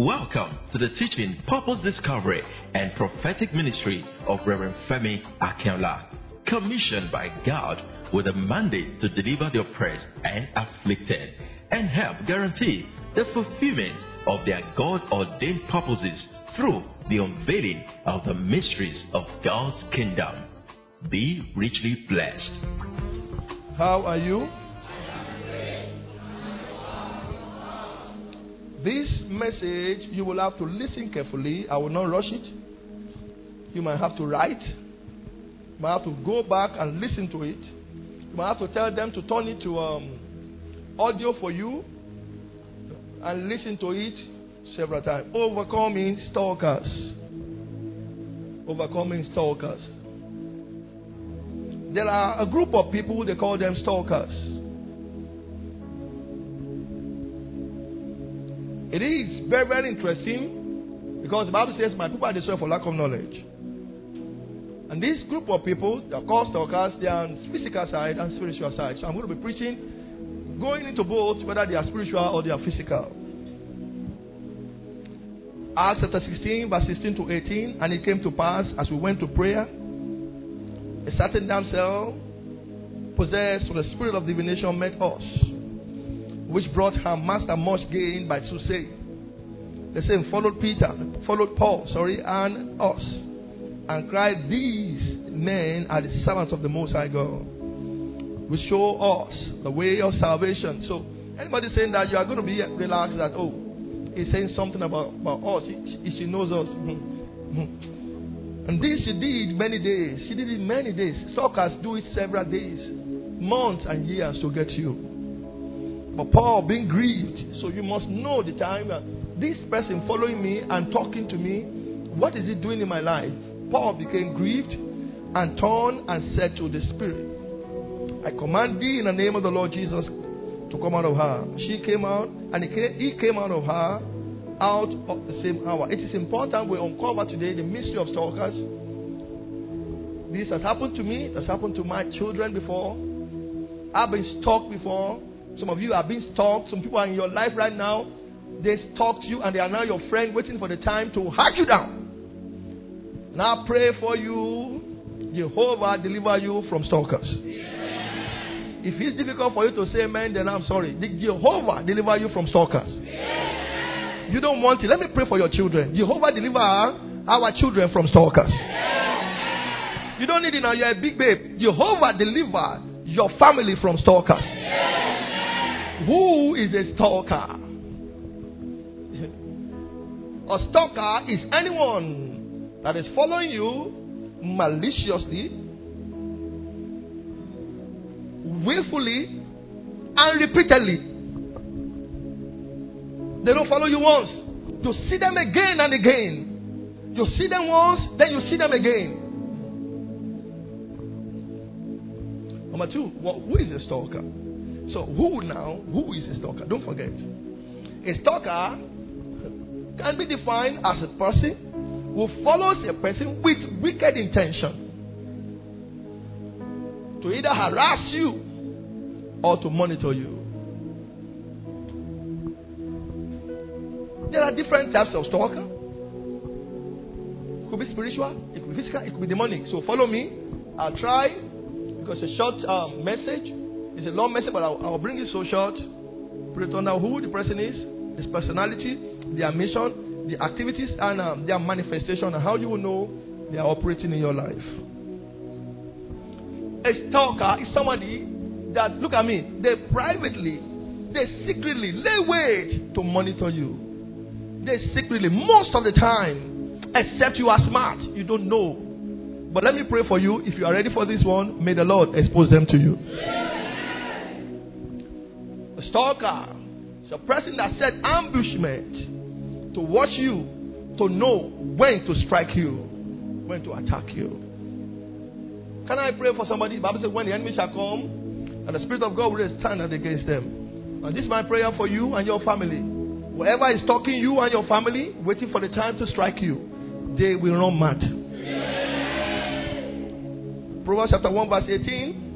Welcome to the teaching, purpose discovery, and prophetic ministry of Reverend Femi Akinola, commissioned by God with a mandate to deliver the oppressed and afflicted and help guarantee the fulfillment of their God ordained purposes through the unveiling of the mysteries of God's kingdom. Be richly blessed. How are you? This message, you will have to listen carefully. I will not rush it. You might have to write. You might have to go back and listen to it. You might have to tell them to turn it to um, audio for you and listen to it several times. Overcoming stalkers. Overcoming stalkers. There are a group of people, they call them stalkers. It is very, very interesting because the Bible says, My people are destroyed for lack of knowledge. And this group of people, they are called stalkers, they are on physical side and spiritual side. So I'm going to be preaching, going into both, whether they are spiritual or they are physical. Acts chapter 16, verse 16 to 18. And it came to pass as we went to prayer, a certain damsel possessed with the spirit of divination met us which brought her master much gain by soothsaying. The same followed Peter, followed Paul, sorry, and us, and cried, These men are the servants of the Most High God, which show us the way of salvation. So, anybody saying that you are going to be relaxed that, oh, he's saying something about, about us, he, she knows us. Hmm, hmm. and this she did many days. She did it many days. Suckers do it several days, months, and years to get you. But Paul being grieved, so you must know the time this person following me and talking to me, what is he doing in my life? Paul became grieved and torn and said to the Spirit, I command thee in the name of the Lord Jesus to come out of her. She came out, and he came out of her out of the same hour. It is important we uncover today the mystery of stalkers. This has happened to me, it has happened to my children before. I've been stalked before. Some of you are being stalked. Some people are in your life right now. They stalked you and they are now your friend waiting for the time to hack you down. Now pray for you. Jehovah deliver you from stalkers. If it's difficult for you to say amen, then I'm sorry. Jehovah deliver you from stalkers. You don't want it. Let me pray for your children. Jehovah deliver our children from stalkers. You don't need it now. You're a big babe. Jehovah deliver your family from stalkers. Who is a stalker? a stalker is anyone that is following you maliciously, willfully, and repeatedly. They don't follow you once. You see them again and again. You see them once, then you see them again. Number two, who is a stalker? So, who now? Who is a stalker? Don't forget. A stalker can be defined as a person who follows a person with wicked intention to either harass you or to monitor you. There are different types of stalker. It could be spiritual, it could be physical, it could be demonic. So follow me. I'll try because a short um, message it's a long message, but I'll, I'll bring it so short. Put it under who the person is, his personality, their mission, the activities, and um, their manifestation, and how you will know they are operating in your life. A stalker is somebody that, look at me, they privately, they secretly lay wait to monitor you. They secretly, most of the time, except you are smart, you don't know. But let me pray for you. If you are ready for this one, may the Lord expose them to you. A stalker is a person that set ambushment to watch you, to know when to strike you, when to attack you. Can I pray for somebody? The Bible says, when the enemy shall come, and the Spirit of God will stand against them. And this is my prayer for you and your family. Whoever is stalking you and your family, waiting for the time to strike you, they will run mad. Proverbs chapter 1, verse 18.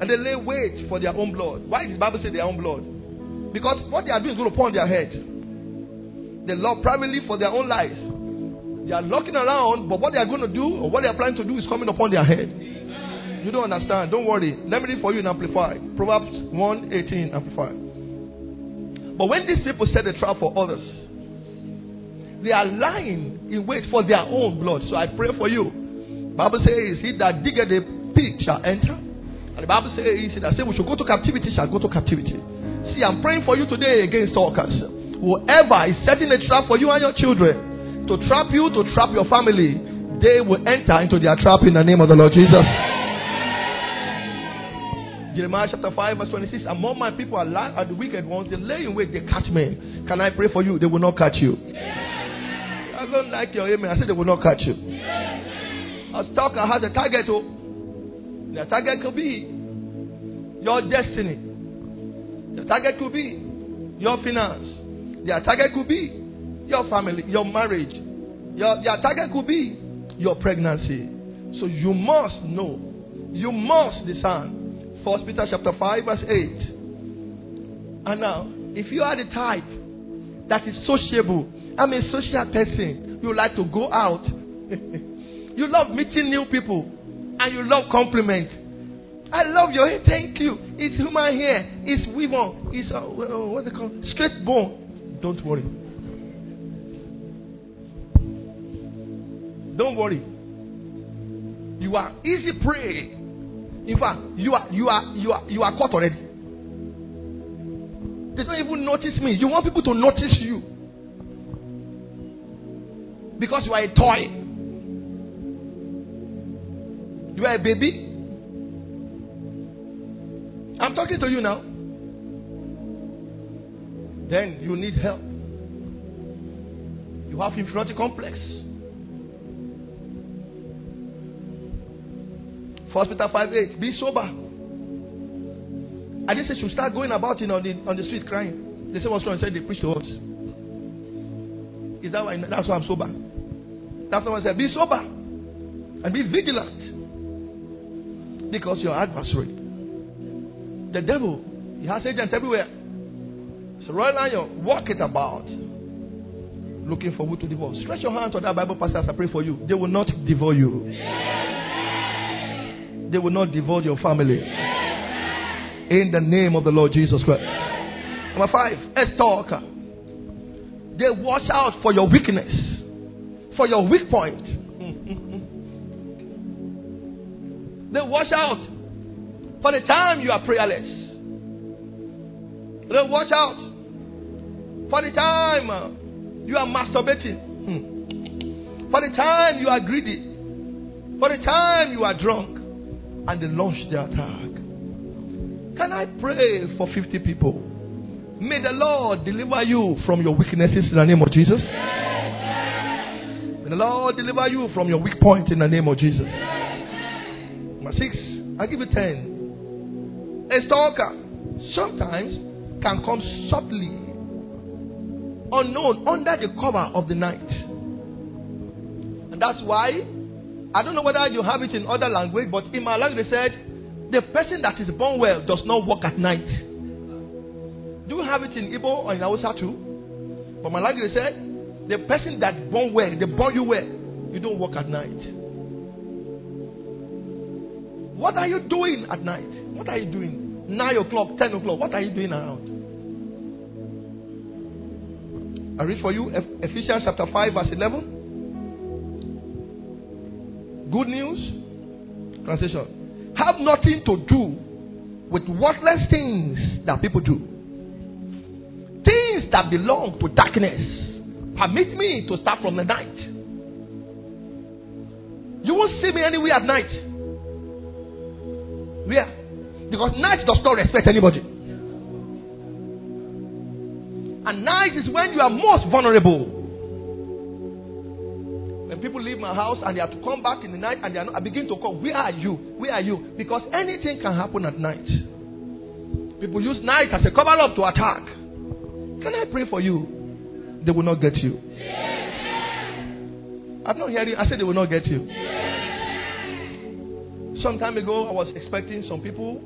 And they lay wait for their own blood. Why does the Bible say their own blood? Because what they are doing is going to pour on their head. They love privately for their own lives. They are looking around, but what they are going to do or what they are planning to do is coming upon their head. You don't understand. Don't worry. Let me read for you in Amplify. Proverbs 1 18 Amplify. But when these people set a trap for others, they are lying in wait for their own blood. So I pray for you. Bible says, He that diggeth a pit shall enter. And the Bible says, that say we should go to captivity shall go to captivity. See, I'm praying for you today against talkers. Whoever is setting a trap for you and your children, to trap you, to trap your family, they will enter into their trap in the name of the Lord Jesus. Jeremiah chapter 5, verse 26. Among my people are, are the wicked ones. They lay in wait, they catch men. Can I pray for you? They will not catch you. I don't like your amen. I said they will not catch you. A stalker has a target. Oh. The target could be your destiny. The target could be your finance. Their target could be your family, your marriage. Your, their target could be your pregnancy. So you must know. You must discern First Peter chapter 5, verse 8. And now, if you are the type that is sociable, I'm a social person, you like to go out, you love meeting new people, and you love compliments. I love your hair, thank you. It's human hair, it's women, it's uh, what's it called? Straight bone. Don't worry. Don't worry. You are easy prey in fact, you are you are you are you are caught already. They don't even notice me. You want people to notice you. Because you are a toy. You are a baby. I'm talking to you now. Then you need help. You have inferiority complex. First Peter 5 8. Be sober. I didn't say should start going about know, on the on the street crying. They say what's wrong. I said they preach to us. Is that why that's why I'm sober? That's why I said be sober and be vigilant. Because your adversary, the devil, he has agents everywhere. So right now you walk it about. Looking for who to devour. Stretch your hand to that Bible pastor as I pray for you. They will not devour you. They will not devote your family. In the name of the Lord Jesus Christ. Number five, a stalker. They watch out for your weakness, for your weak point. They watch out for the time you are prayerless. They watch out for the time uh, you are masturbating. Hmm. For the time you are greedy. For the time you are drunk and they launched their attack. Can I pray for 50 people? May the Lord deliver you from your weaknesses in the name of Jesus. May the Lord deliver you from your weak point in the name of Jesus. Six, I give you 10. A stalker sometimes can come subtly, unknown, under the cover of the night. And that's why I don't know whether you have it in other language, but in my language they said, the person that is born well does not walk at night. Do you have it in Igbo or in Hausa too? But my language they said, the person that born well, they born you well, you don't walk at night. What are you doing at night? What are you doing? 9 o'clock, 10 o'clock, what are you doing around? I read for you Ephesians chapter 5, verse 11. Good news, translation, have nothing to do with worthless things that people do. Things that belong to darkness. Permit me to start from the night. You won't see me anywhere at night. Where? Because night does not respect anybody. And night is when you are most vulnerable When people leave my house and they have to come back in the night and they are not, I begin to call, Where are you? Where are you? Because anything can happen at night. People use night as a cover up to attack. Can I pray for you? They will not get you. I'm not hearing. You. I said they will not get you. Some time ago, I was expecting some people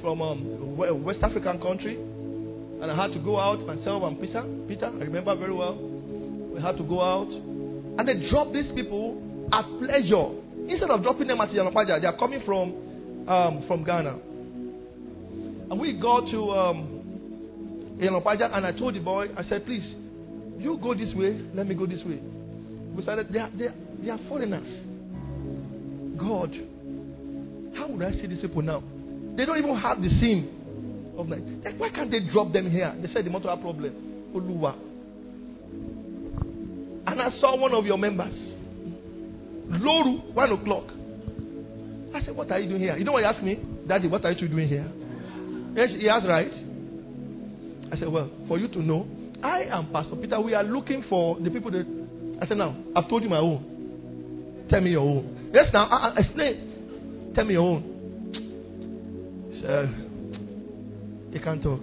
from um, West African country, and I had to go out myself and Peter. Peter, I remember very well. we had to go out. And they dropped these people at pleasure. Instead of dropping them at Yanapaja, they are coming from um, from Ghana. And we got to um, and I told the boy, I said, please, you go this way, let me go this way. We started, they are, they are, they are foreigners. God, how would I see these people now? They don't even have the sim of night. Why can't they drop them here? They said the motor problem. Oluwa. And I saw one of your members. Loru, one o'clock. I said, What are you doing here? You know what he asked me? Daddy, what are you doing here? Yes, he asked, right? I said, Well, for you to know, I am Pastor Peter. We are looking for the people that. I said, Now, I've told you my own. Tell me your own. Yes, now, I, I explain. Tell me your own. Sir, you can't talk.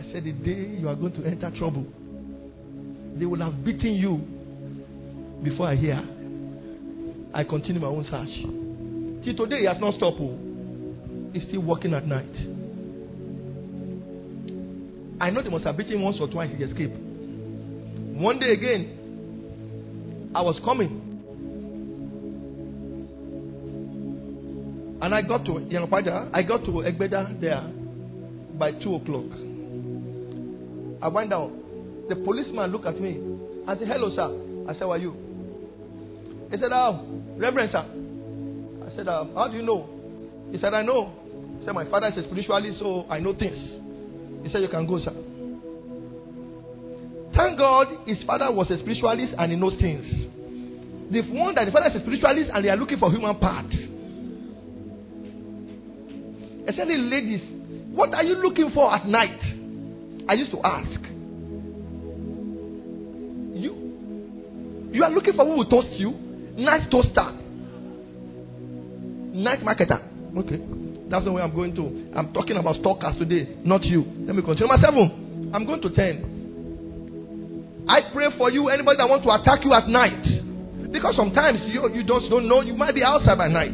I said, The day you are going to enter trouble, they will have beaten you before I hear. I continue my own search. Till today, he has not stopped. Oh. He's still working at night. I know they must have beaten him once or twice, he escaped. One day again, I was coming. And I got to Yanapaja, I got to Egbeda there by 2 o'clock. I went down. The policeman looked at me. I said, Hello, sir. I said, How are you? He said, Oh, Reverend, sir. I said, um, How do you know? He said, I know. He said, My father is a spiritualist, so I know things. He said, You can go, sir. Thank God his father was a spiritualist and he knows things. The one that the father is a spiritualist and they are looking for human part. Especially ladies, what are you looking for at night? I used to ask. You you are looking for who will toast you? Nice toaster. Nice marketer. Okay. That's the way I'm going to. I'm talking about stalkers today, not you. Let me continue. Number seven. I'm going to ten. I pray for you, anybody that wants to attack you at night. Because sometimes you, you just don't know, you might be outside by night.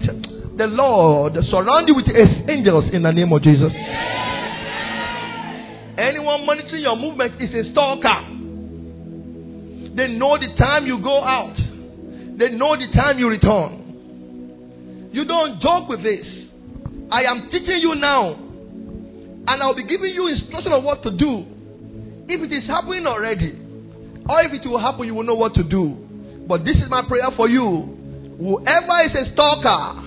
The Lord surround you with his angels in the name of Jesus. Anyone monitoring your movement is a stalker. They know the time you go out. They know the time you return. You don't joke with this. I am teaching you now. And I'll be giving you instruction on what to do. If it is happening already, or if it will happen, you will know what to do. But this is my prayer for you. Whoever is a stalker,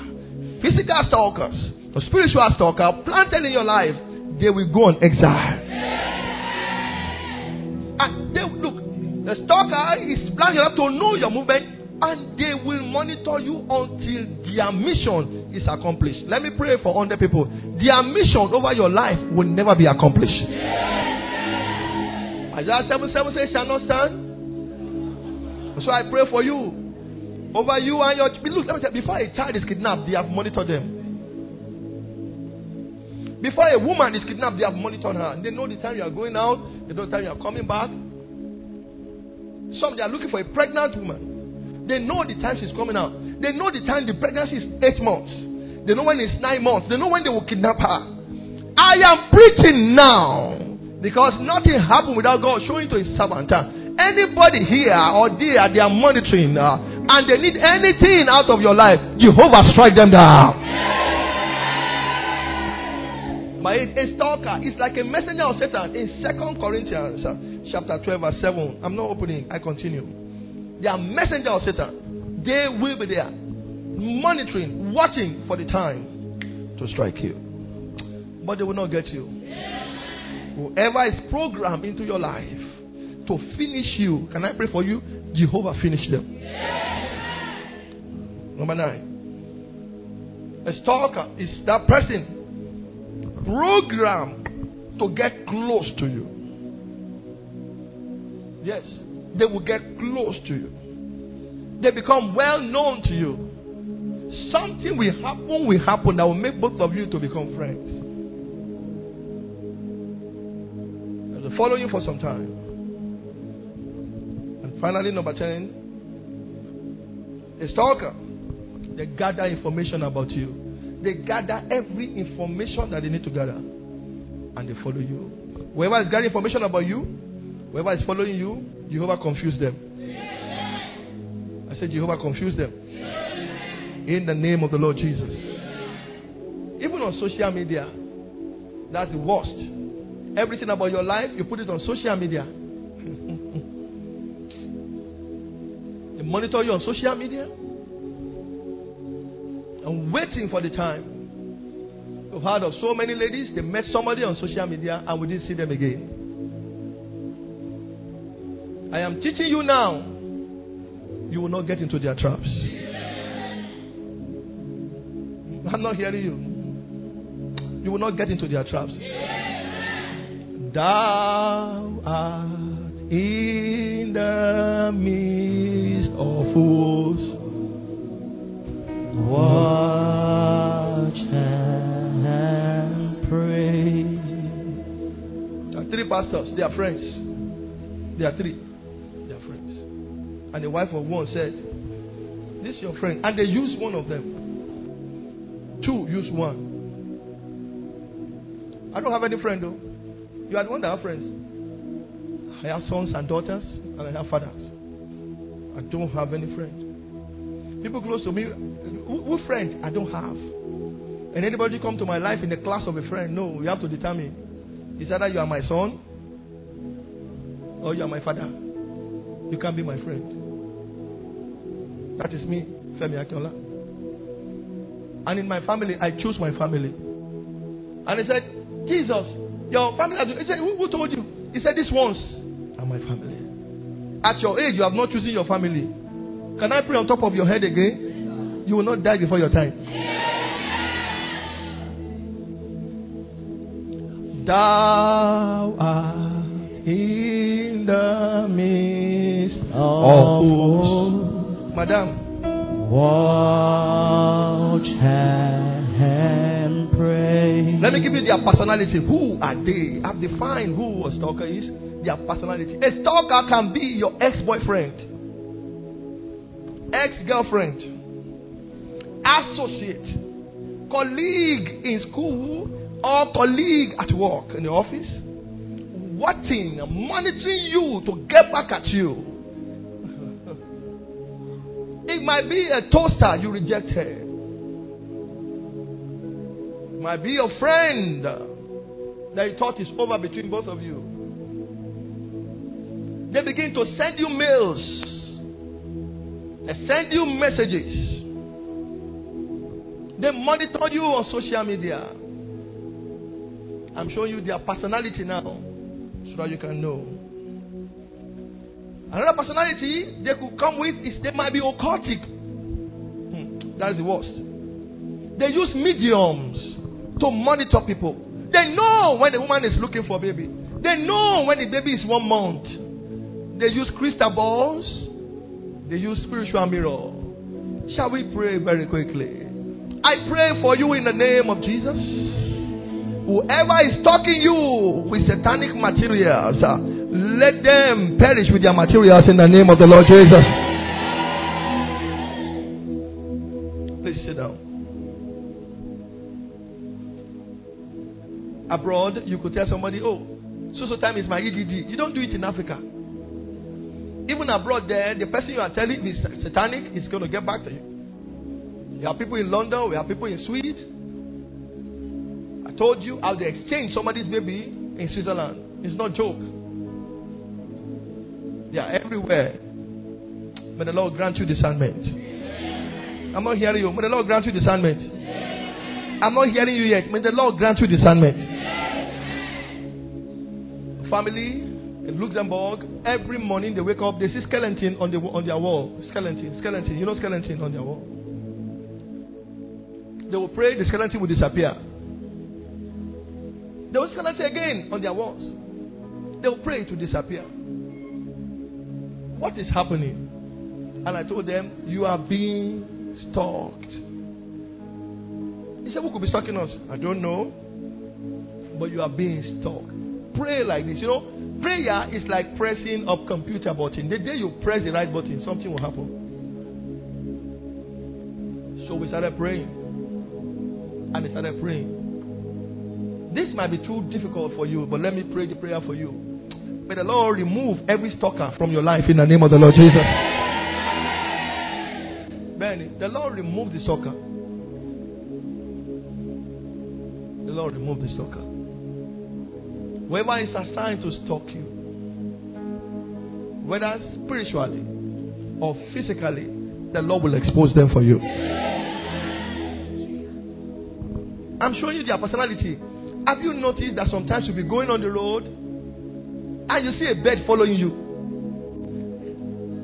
physical stalkers, or spiritual stalker planted in your life, they will go on exile. And they look, the stalker is planning to know your movement and they will monitor you until their mission is accomplished. Let me pray for 100 people. Their mission over your life will never be accomplished. Isaiah 7 7 says, Shall not stand. So I pray for you. Over you and your look, before a child is kidnapped, they have monitored them. Before a woman is kidnapped, they have monitored her. They know the time you are going out, they know the time you are coming back. Some they are looking for a pregnant woman. They know the time she's coming out. They know the time the pregnancy is eight months. They know when it's nine months. They know when they will kidnap her. I am preaching now because nothing happened without God showing to his servant. Anybody here or there, they are monitoring uh, and they need anything out of your life, Jehovah strike them down. But it's a stalker is like a messenger of Satan in Second Corinthians uh, chapter 12, verse 7. I'm not opening, I continue. They are messenger of Satan. They will be there, monitoring, watching for the time to strike you. But they will not get you. Whoever is programmed into your life to finish you, can I pray for you? Jehovah finish them. Number nine. A stalker is that person programmed to get close to you. Yes, they will get close to you. They become well known to you. Something will happen, will happen that will make both of you to become friends. They will follow you for some time. Finally, number 10, a stalker. They gather information about you. They gather every information that they need to gather. And they follow you. Whoever is gathering information about you, Whoever is following you, Jehovah confuse them. I said, Jehovah confuse them. In the name of the Lord Jesus. Even on social media, that's the worst. Everything about your life, you put it on social media. Monitor you on social media. And waiting for the time. We've heard of so many ladies, they met somebody on social media and we didn't see them again. I am teaching you now. You will not get into their traps. I'm not hearing you. You will not get into their traps. Thou art in the midst of fools. Watch and pray. There are three pastors. They are friends. They are three. They are friends. And the wife of one said, This is your friend. And they use one of them. Two use one. I don't have any friend though. You are the one that have friends. I have sons and daughters, and I have fathers. I don't have any friend. People close to me, who, who friend I don't have. And anybody come to my life in the class of a friend, no, you have to determine. Is either you are my son or you are my father. You can't be my friend. That is me, Femi Akinola. And in my family, I choose my family. And he said, Jesus, your family. He said, who, who told you? He said, This ones family. At your age, you have not chosen your family. Can I pray on top of your head again? You will not die before your time. Thou art in the midst of fools. Madam, Watch and pray. Let me give you their personality. Who are they? I've defined who a stalker is. Their personality. A stalker can be your ex boyfriend, ex girlfriend, associate, colleague in school, or colleague at work in the office. Watching, monitoring you to get back at you. It might be a toaster you rejected. Might be your friend that you thought is over between both of you. They begin to send you mails. They send you messages. They monitor you on social media. I'm showing you their personality now so that you can know. Another personality they could come with is they might be occultic. Hmm, that's the worst. They use mediums to monitor people. They know when the woman is looking for a baby. They know when the baby is one month. They use crystal balls. They use spiritual mirror. Shall we pray very quickly? I pray for you in the name of Jesus. Whoever is talking you with satanic materials, uh, let them perish with their materials in the name of the Lord Jesus. Abroad, you could tell somebody, oh, so so time is my EDD. You don't do it in Africa. Even abroad, there, the person you are telling is satanic is going to get back to you. We have people in London, we have people in Sweden. I told you how they exchange somebody's baby in Switzerland. It's not joke. They are everywhere. May the Lord grant you discernment. I'm not hearing you. May the Lord grant you discernment. I'm not hearing you yet. May the Lord grant you discernment. Family in Luxembourg, every morning they wake up, they see skeleton on the on their wall. Skeleton, skeleton. You know skeleton on their wall. They will pray, the skeleton will disappear. They will skeleton again on their walls. They will pray to disappear. What is happening? And I told them, You are being stalked. He said, Who could be stalking us? I don't know. But you are being stalked. Pray like this. You know, prayer is like pressing a computer button. The day you press the right button, something will happen. So we started praying. And we started praying. This might be too difficult for you, but let me pray the prayer for you. May the Lord remove every stalker from your life in the name of the Lord Jesus. Benny, the Lord remove the stalker. The Lord remove the stalker. Whoever is assigned to stalk you, whether spiritually or physically, the Lord will expose them for you. I'm showing you their personality. Have you noticed that sometimes you'll be going on the road and you see a bird following you?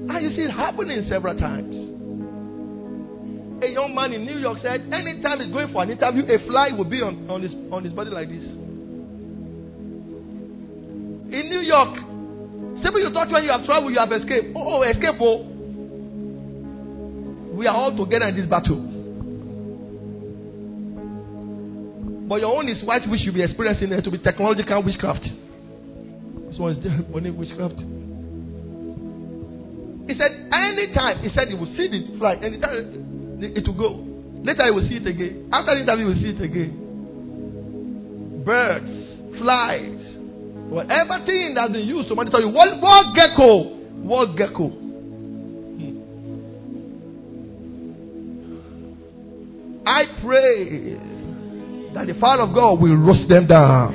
And you see it happening several times. A young man in New York said, anytime he's going for an interview, a fly will be on, on, his, on his body like this. In New York, Simply you thought when you have traveled, you have escaped. Oh, oh, escape, oh. We are all together in this battle. But your own is what we should be experiencing it to be technological witchcraft. This one is only witchcraft. He said, anytime, he said he will see the fly, anytime it will go. Later he will see it again. After the interview, he will see it again. Birds, flies, Whatever thing that's been used to monitor you, what, what gecko? What gecko? Hmm. I pray that the fire of God will roast them down.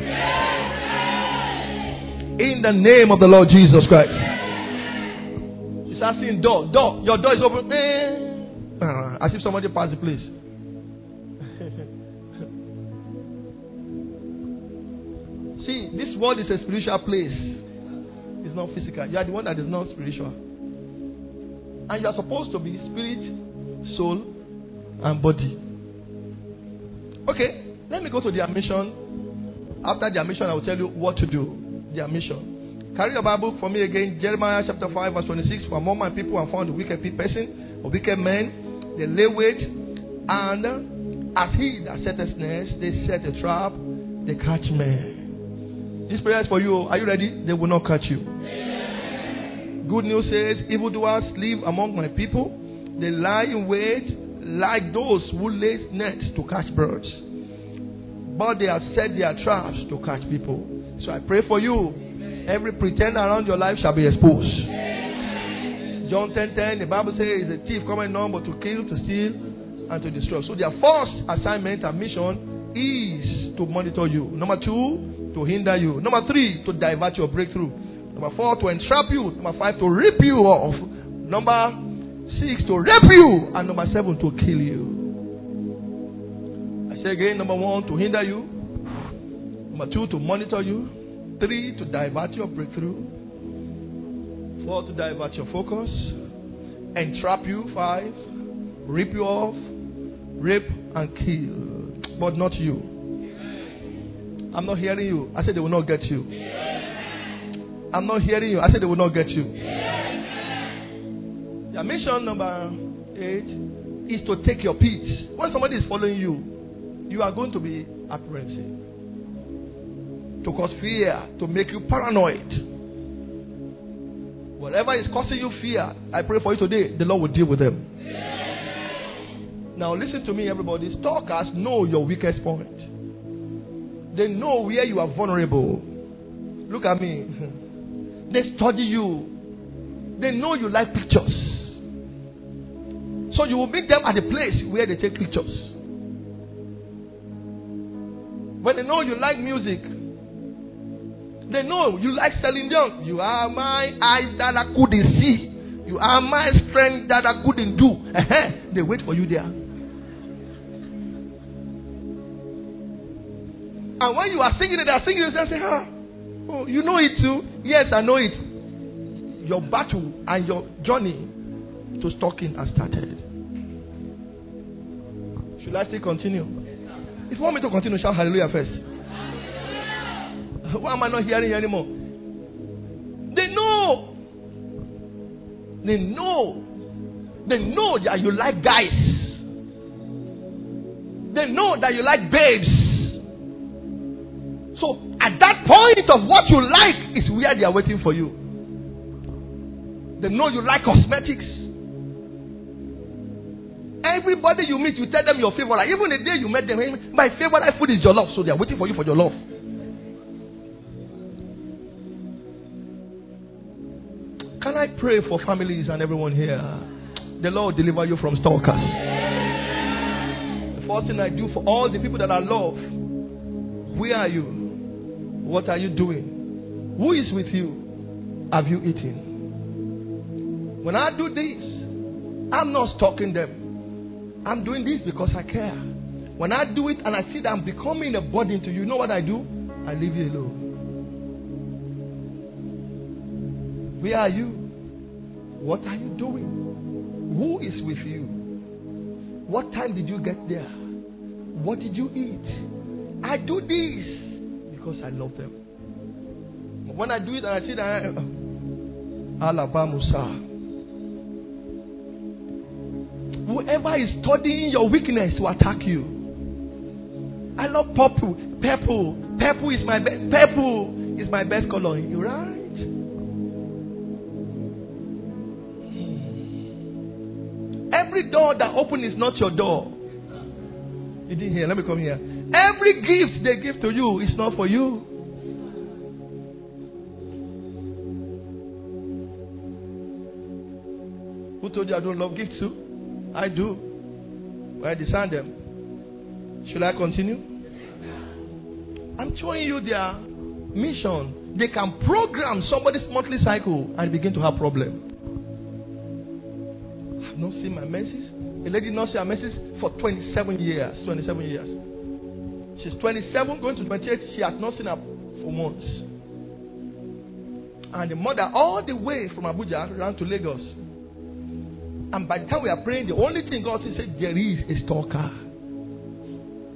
In the name of the Lord Jesus Christ. He's asking door, door, your door is open. Eh. Uh, as if somebody passed the place. See, this world is a spiritual place. It's not physical. You are the one that is not spiritual. And you are supposed to be spirit, soul, and body. Okay, let me go to their mission. After their mission, I will tell you what to do. Their mission. Carry your Bible for me again. Jeremiah chapter 5, verse 26. For among my people I found a wicked person, a wicked man. They lay wait, and as he that set a snare, they set a trap, they catch men. This prayer is for you. Are you ready? They will not catch you. Good news says, evildoers live among my people. They lie in wait like those who lay nets to catch birds. But they have set their traps to catch people. So I pray for you. Every pretender around your life shall be exposed. John 10 10, the Bible says, a thief coming not but to kill, to steal, and to destroy. So their first assignment and mission is to monitor you. Number two, to hinder you. Number three, to divert your breakthrough. Number four, to entrap you. Number five, to rip you off. Number six, to rape you. And number seven, to kill you. I say again, number one, to hinder you. Number two, to monitor you. Three, to divert your breakthrough. Four, to divert your focus. Entrap you. Five, rip you off. Rape and kill. But not you. I'm not hearing you. I said they will not get you. I'm not hearing you. I said they will not get you. Your mission number eight is to take your peace. When somebody is following you, you are going to be apprehensive. To cause fear, to make you paranoid. Whatever is causing you fear, I pray for you today, the Lord will deal with them. Now, listen to me, everybody. Stalkers know your weakest point. They know where you are vulnerable. Look at me. They study you. They know you like pictures. So you will meet them at the place where they take pictures. When they know you like music, they know you like Celine Dion. You are my eyes that I couldn't see. You are my strength that I couldn't do. they wait for you there. And when you are singing it, they are singing it, and say, ah, oh, you know it too? Yes, I know it. Your battle and your journey to stalking has started. Should I still continue? If you want me to continue, shout hallelujah first. Why am I not hearing you anymore? They know. They know. They know that you like guys. They know that you like babes. So at that point of what you like is where they are waiting for you. They know you like cosmetics. Everybody you meet, you tell them your favorite. Even the day you met them, my favorite food is your love. So they are waiting for you for your love. Can I pray for families and everyone here? The Lord deliver you from stalkers. The first thing I do for all the people that I love, where are you? What are you doing? Who is with you? Have you eaten? When I do this, I'm not stalking them. I'm doing this because I care. When I do it and I see that I'm becoming a burden to you, you know what I do? I leave you alone. Where are you? What are you doing? Who is with you? What time did you get there? What did you eat? I do this because I love them. When I do it and I see that, uh, Alabamusa. Whoever is studying your weakness will attack you. I love purple. Purple. Purple is my best. Purple is my best color. You right? Every door that open is not your door. You didn't hear. Let me come here. Every gift they give to you is not for you. Who told you I don't love gifts too? I do. I design them. Should I continue? I'm showing you their mission. They can program somebody's monthly cycle and begin to have problem I've not seen my menses. A lady not seen her menses for 27 years. 27 years. She's 27, going to 28. She has not seen her for months. And the mother, all the way from Abuja, ran to Lagos. And by the time we are praying, the only thing God said, there is a stalker.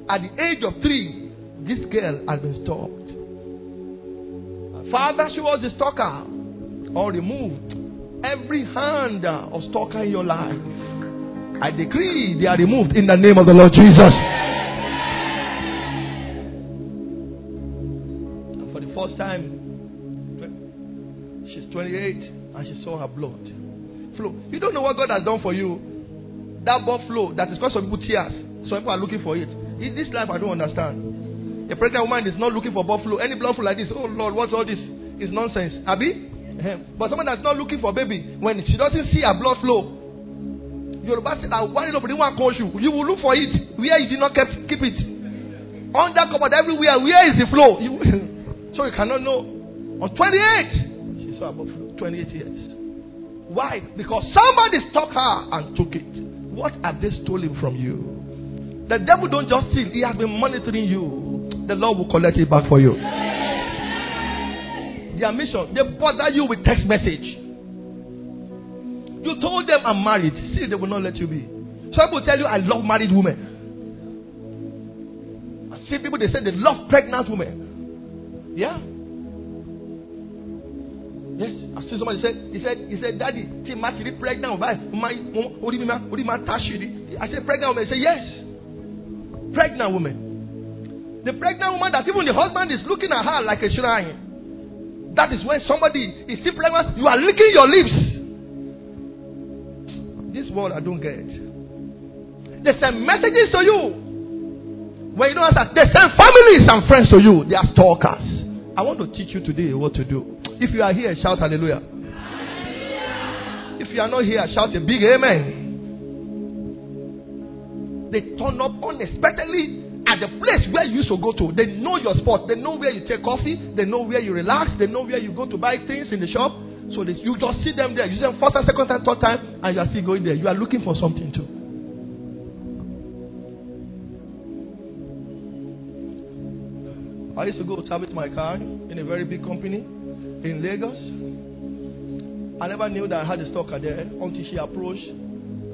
At the age of three, this girl has been stalked. Father, she was a stalker, or removed every hand of stalker in your life. I decree they are removed in the name of the Lord Jesus. 28 and she saw her blood flow. You don't know what God has done for you. That blood flow that is caused some people tears. Some people are looking for it. In this life, I don't understand. A pregnant woman is not looking for blood flow. Any blood flow like this, oh Lord, what's all this? Is nonsense. Abi? But someone that's not looking for baby, when she doesn't see her blood flow, Yoruba said that one nobody want call you. You will look for it where you did not keep, keep it. Under cupboard everywhere. Where is the flow? You, so you cannot know. On 28, about 28 years. Why? Because somebody took her and took it. What have they stolen from you? The devil don't just steal, he has been monitoring you. The Lord will collect it back for you their mission. They bother you with text message. You told them I'm married. See, they will not let you be. Some people tell you I love married women. I see people they say they love pregnant women. Yeah. Yes, I see somebody said, he said he said daddy tí ma ti rí pregnant woman my orí mi ma orí ma ta ṣiri I said pregnant woman he said yes pregnant woman the pregnant woman that even the husband is looking at her like a shrine that is when somebody is still pregnant, you are licking your lips. This word I don't get. They send messages to you. When you don't answer, they send families and friends to you. They are stalkers. I want to teach you today what to do. If you are here, shout hallelujah. hallelujah. If you are not here, shout a big amen. They turn up unexpectedly at the place where you used to go to. They know your spot. They know where you take coffee. They know where you relax. They know where you go to buy things in the shop. So that you just see them there. You see them first time, second time, third time, and you are still going there. You are looking for something too. I used to go service my car in a very big company in Lagos. I never knew that I had a stalker there until she approached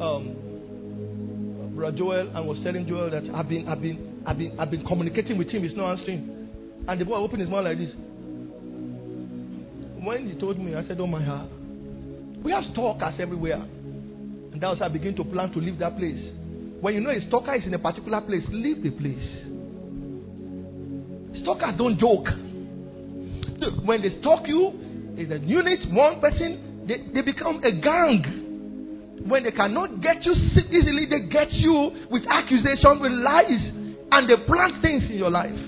um, Brother Joel and was telling Joel that I've been, I've been, I've been, I've been communicating with him, he's not answering. And the boy opened his mouth like this. When he told me, I said, Oh my heart. We have stalkers everywhere. And that was how I began to plan to leave that place. When you know a stalker is in a particular place, leave the place. Stalkers don't joke. Look, when they stalk you, it's a unit, one person, they, they become a gang. When they cannot get you easily, they get you with accusations, with lies and they plant things in your life.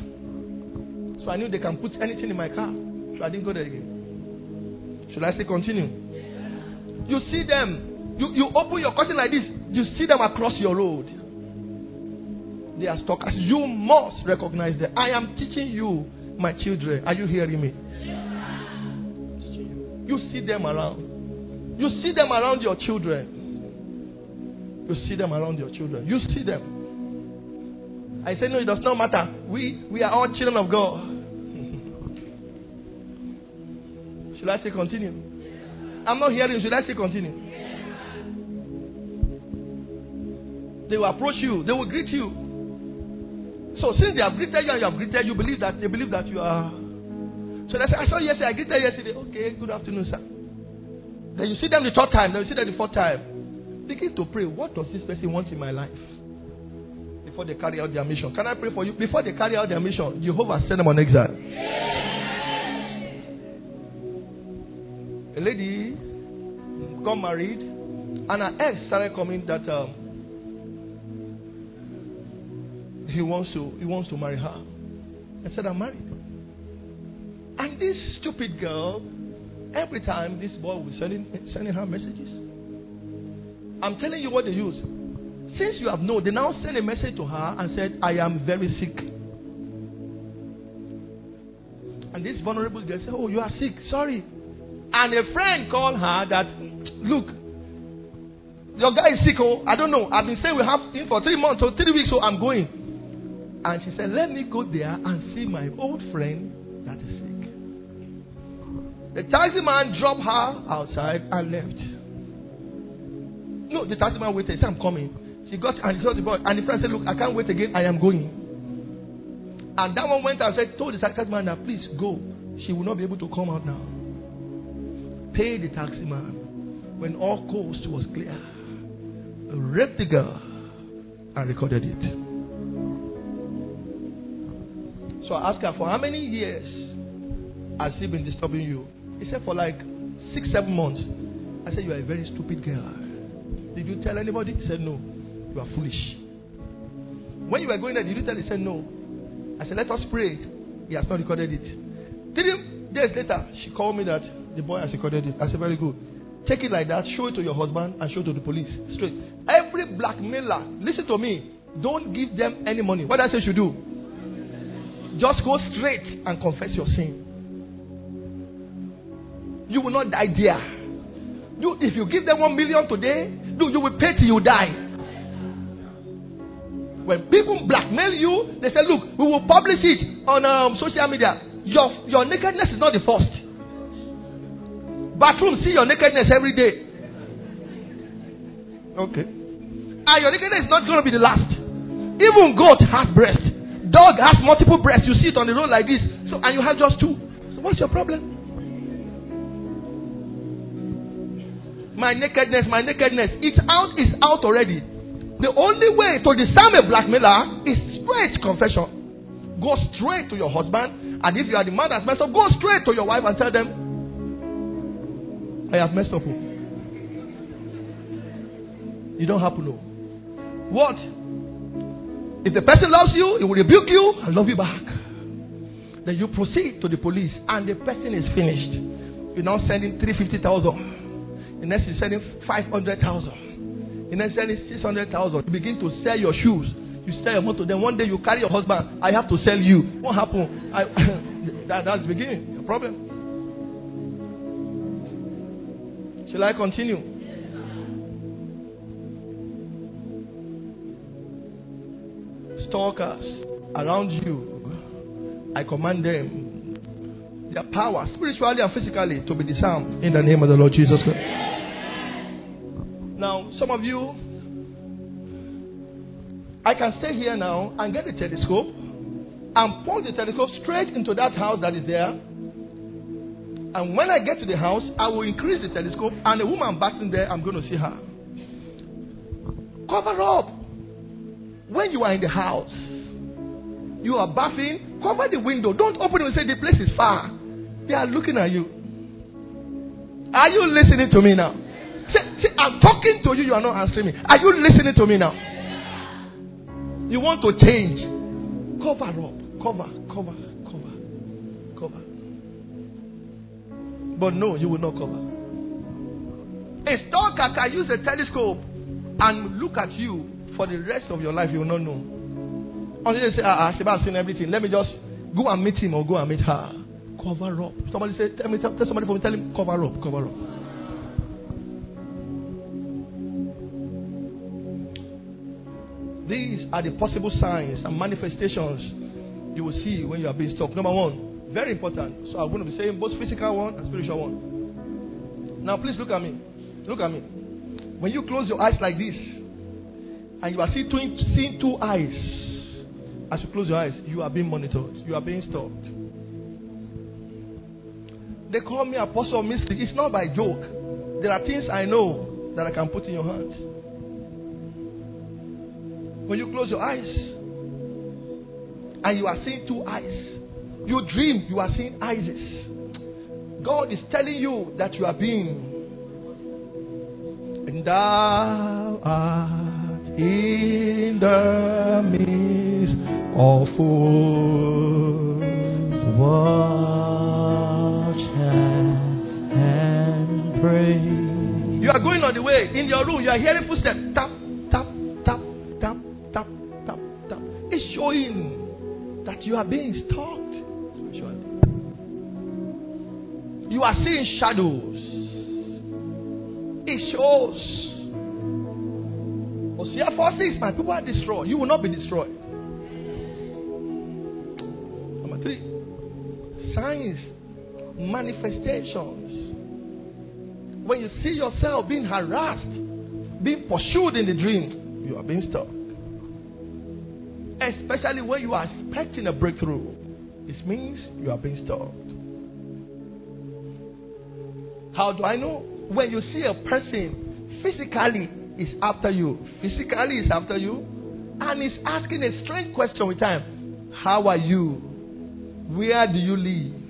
So I knew they can put anything in my car. So I didn't go there again. Should I say continue? You see them. You, you open your curtain like this. You see them across your road. They are stalkers. You must recognize them. I am teaching you, my children. Are you hearing me? You see them around. You see them around your children. You see them around your children. You see them. I say, no, it does not matter. We, we are all children of God. Should I say continue? I'm not hearing. Should I say continue? They will approach you. They will greet you. So since they have greeted you and you have greeted, you believe that they believe that you are. So they say, I saw yesterday. I greeted yesterday. Okay, good afternoon, sir. Then you see them the third time. Then you see them the fourth time. Begin to pray. What does this person want in my life? Before they carry out their mission. Can I pray for you? Before they carry out their mission, Jehovah send them on exile. A lady got married, and her ex started coming that um, he wants to he wants to marry her. I said, I'm married. And this stupid girl, every time this boy was sending sending her messages. I'm telling you what they use. Since you have known, they now send a message to her and said, I am very sick. And this vulnerable girl said, Oh, you are sick. Sorry. And a friend called her that, look, your guy is sick. Oh, I don't know. I've been saying we have him for three months or three weeks, so I'm going. And she said, Let me go there and see my old friend that is sick. The taxi man dropped her outside and left. No, the taxi man waited. He said, I'm coming. She got and he saw the boy. And the friend said, Look, I can't wait again. I am going. And that one went and said, told the taxi man that please go. She will not be able to come out now paid the taxi man when all coast was clear, raped the girl, and recorded it. So I asked her, For how many years has he been disturbing you? He said, For like six, seven months. I said, You are a very stupid girl. Did you tell anybody? He said, No. You are foolish. When you were going there, did you tell? He said, No. I said, Let us pray. He has not recorded it. Three days later, she called me that the boy has recorded it. I said, Very good. Take it like that, show it to your husband, and show it to the police. Straight. Every blackmailer, listen to me. Don't give them any money. What I say you do? Just go straight and confess your sin. You will not die there. You, if you give them one million today, do you will pay till you die. When people blackmail you, they say, "Look, we will publish it on um, social media." Your your nakedness is not the first. Bathroom, see your nakedness every day. Okay. And your nakedness is not going to be the last. Even goat has breast. Dog has multiple breasts. You see it on the road like this. So and you have just two. So what's your problem? My nakedness, my nakedness. It's out, it's out already. The only way to disarm a blackmailer is straight confession. Go straight to your husband, and if you are the man that's messed up, go straight to your wife and tell them, I have messed up. Oh. You don't have to know. What? If the person loves you, he will rebuke you and love you back. Then you proceed to the police and the person is finished. You're now sending 350,000. The next is sending 500,000. The next sending 600,000. You begin to sell your shoes. You sell your motor. Then one day you carry your husband. I have to sell you. What happened? I, that, that's beginning. Your problem. Shall I continue? Stalkers around you, I command them, their power, spiritually and physically, to be disarmed in the name of the Lord Jesus Christ. Now, some of you, I can stay here now and get the telescope and point the telescope straight into that house that is there and when I get to the house, I will increase the telescope, and the woman bathing there, I'm going to see her. Cover up. When you are in the house, you are bathing, cover the window. Don't open it and say the place is far. They are looking at you. Are you listening to me now? I'm talking to you, you are not answering me. Are you listening to me now? You want to change. Cover up. Cover, cover, cover, cover. But no, you will not cover. A stalker can use a telescope and look at you for the rest of your life. You will not know. Until they say, ah, ah, Sheba has seen everything. Let me just go and meet him or go and meet her. Cover up. Somebody say, tell me, tell, tell somebody for me, tell him, cover up, cover up. These are the possible signs and manifestations you will see when you are being stalked. Number one, very important. So I'm going to be saying both physical one and spiritual one. Now, please look at me. Look at me. When you close your eyes like this, and you are seeing two, seeing two eyes, as you close your eyes, you are being monitored. You are being stalked. They call me Apostle Mystic. It's not by joke. There are things I know that I can put in your hands. When you close your eyes and you are seeing two eyes, you dream you are seeing eyes. God is telling you that you are being. And thou art in the midst of fools. Watch and pray. You are going on the way in your room, you are hearing footsteps. Tap, tap, tap, tap, tap, tap, tap. It's showing that you are being stalked. You are seeing shadows. It shows. Hosea 4 6, my people are destroyed. You will not be destroyed. Number three, signs, manifestations. When you see yourself being harassed, being pursued in the dream, you are being stalked. Especially when you are expecting a breakthrough, it means you are being stopped. How do I know? When you see a person physically is after you, physically is after you, and is asking a strange question with time. How are you? Where do you live?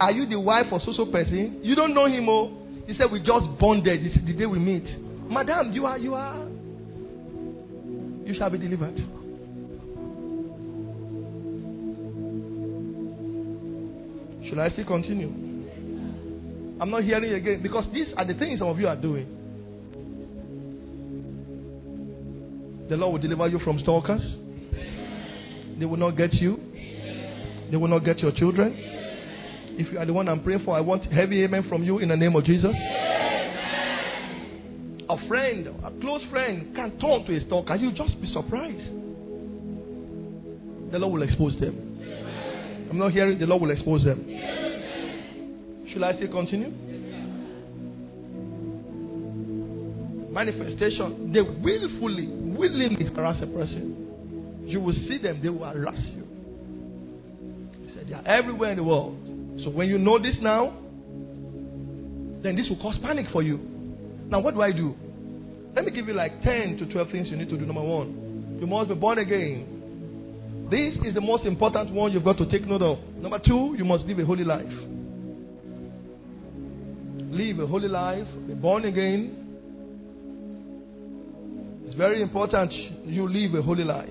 Are you the wife of so so person? You don't know him, oh. He said we just bonded. This is the day we meet. Madam, you are you are. You shall be delivered. Should I still continue? I'm not hearing again because these are the things some of you are doing. The Lord will deliver you from stalkers. They will not get you. They will not get your children. If you are the one I'm praying for, I want heavy amen from you in the name of Jesus. A friend, a close friend, can turn to a stalker. You just be surprised. The Lord will expose them. I'm not hearing the Lord will expose them. Should I say continue? Manifestation. They willfully, willingly harass a person. You will see them, they will harass you. He said they are everywhere in the world. So when you know this now, then this will cause panic for you. Now, what do I do? Let me give you like 10 to 12 things you need to do. Number one, you must be born again. This is the most important one you've got to take note of. Number two, you must live a holy life. Live a holy life, be born again. It's very important you live a holy life.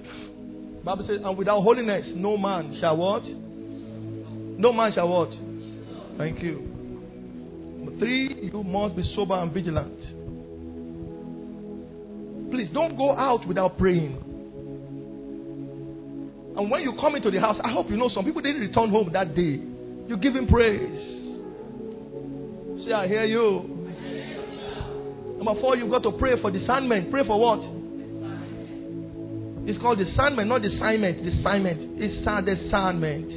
Bible says, and without holiness, no man shall what? No man shall what? Thank you. Number three, you must be sober and vigilant. Please don't go out without praying. And when you come into the house, I hope you know some people didn't return home that day. You give him praise. Say, I hear you. Number four, you've got to pray for discernment. Pray for what? It's called discernment, not discernment. Discernment. It's discernment.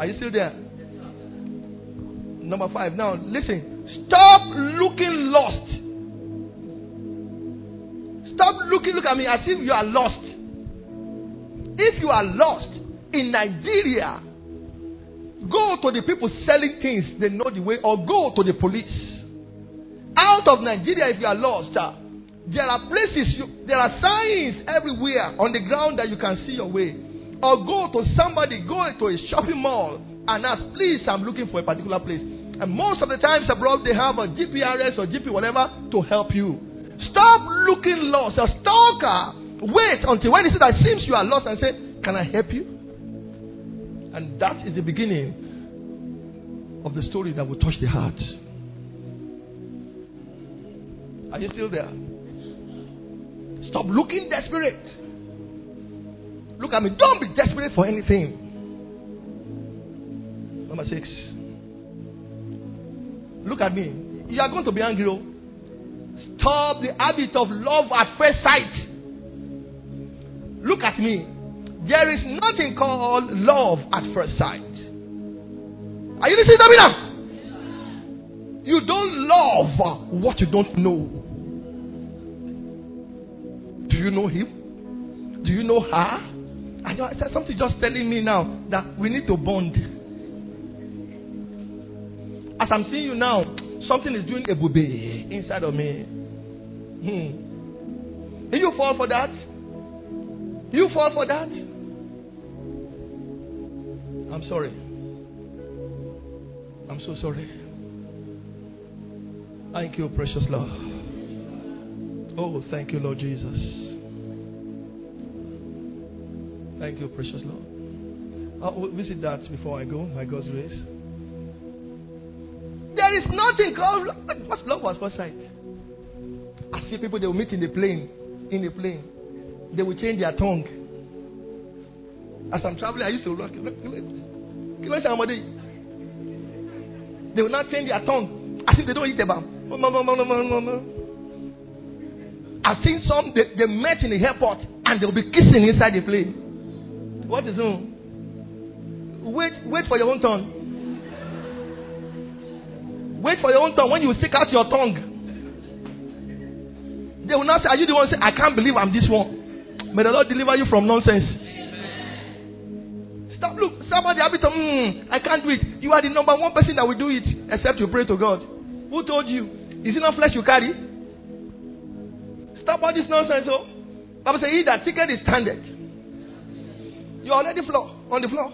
Are you still there? Number five. Now, listen. Stop looking lost. Stop looking, look at me as if you are lost. If you are lost in Nigeria, go to the people selling things, they know the way, or go to the police. Out of Nigeria, if you are lost, uh, there are places, you, there are signs everywhere on the ground that you can see your way. Or go to somebody, go to a shopping mall and ask, please, I'm looking for a particular place. And most of the times abroad, they have a GPRS or GP whatever to help you. Stop looking lost. A stalker. Wait until when he says that seems you are lost and say, Can I help you? And that is the beginning of the story that will touch the heart. Are you still there? Stop looking desperate. Look at me. Don't be desperate for anything. Number six. Look at me. You are going to be angry. oh. Stop the habit of love at first sight. Look at me. There is nothing called love at first sight. Are you listening to me now? You don't love what you don't know. Do you know him? Do you know her? I just- I said something just telling me now that we need to bond. As I'm seeing you now, something is doing a booby inside of me. Hmm. Did you fall for that? You fall for that? I'm sorry. I'm so sorry. Thank you, precious Lord. Oh, thank you, Lord Jesus. Thank you, precious Lord. Uh, I'll visit that before I go, by God's grace. There is nothing called what's love was first sight. I see people they will meet in the plane, in the plane. They will change their tongue. As I'm traveling, I used to look. look, look, look somebody. They will not change their tongue as if they don't eat about. I've seen some they, they met in the airport and they'll be kissing inside the plane. What is wrong? Wait, wait for your own turn. Wait for your own turn when you stick out your tongue. They will not say, Are you the one say, I can't believe I'm this one? May the Lord deliver you from nonsense. Stop. Look, somebody habit of, mm, I can't do it. You are the number one person that will do it, except you pray to God. Who told you? Is it not flesh you carry? Stop all this nonsense. Oh, Bible says, He that ticket is standard. You are already floor on the floor.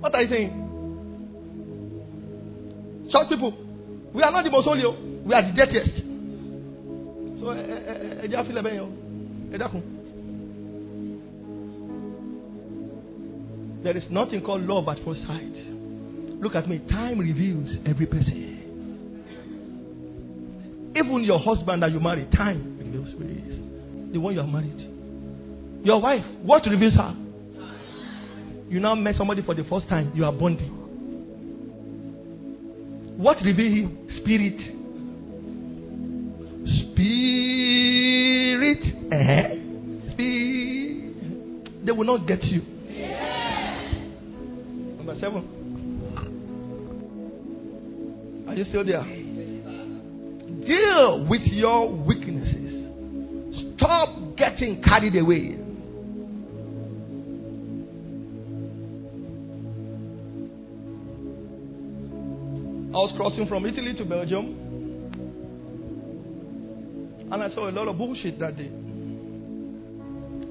What are you saying? Short people. We are not the most holy. oh. We are the dirtiest. So, ẹ ẹ ẹ jẹ́ àfilẹ̀ bẹ́ẹ̀ yẹn o. Ẹ dákun. There is nothing called love at first sight. Look at me. Time reveals every person. Even your husband that you marry, time reveals is. The one you are married. Your wife, what reveals her? You now met somebody for the first time, you are bonding. What reveals him? Spirit. Spirit. Eh? Spirit. They will not get you. Number seven. Are you still there? Deal with your weaknesses. Stop getting carried away. I was crossing from Italy to Belgium. And I saw a lot of bullshit that day.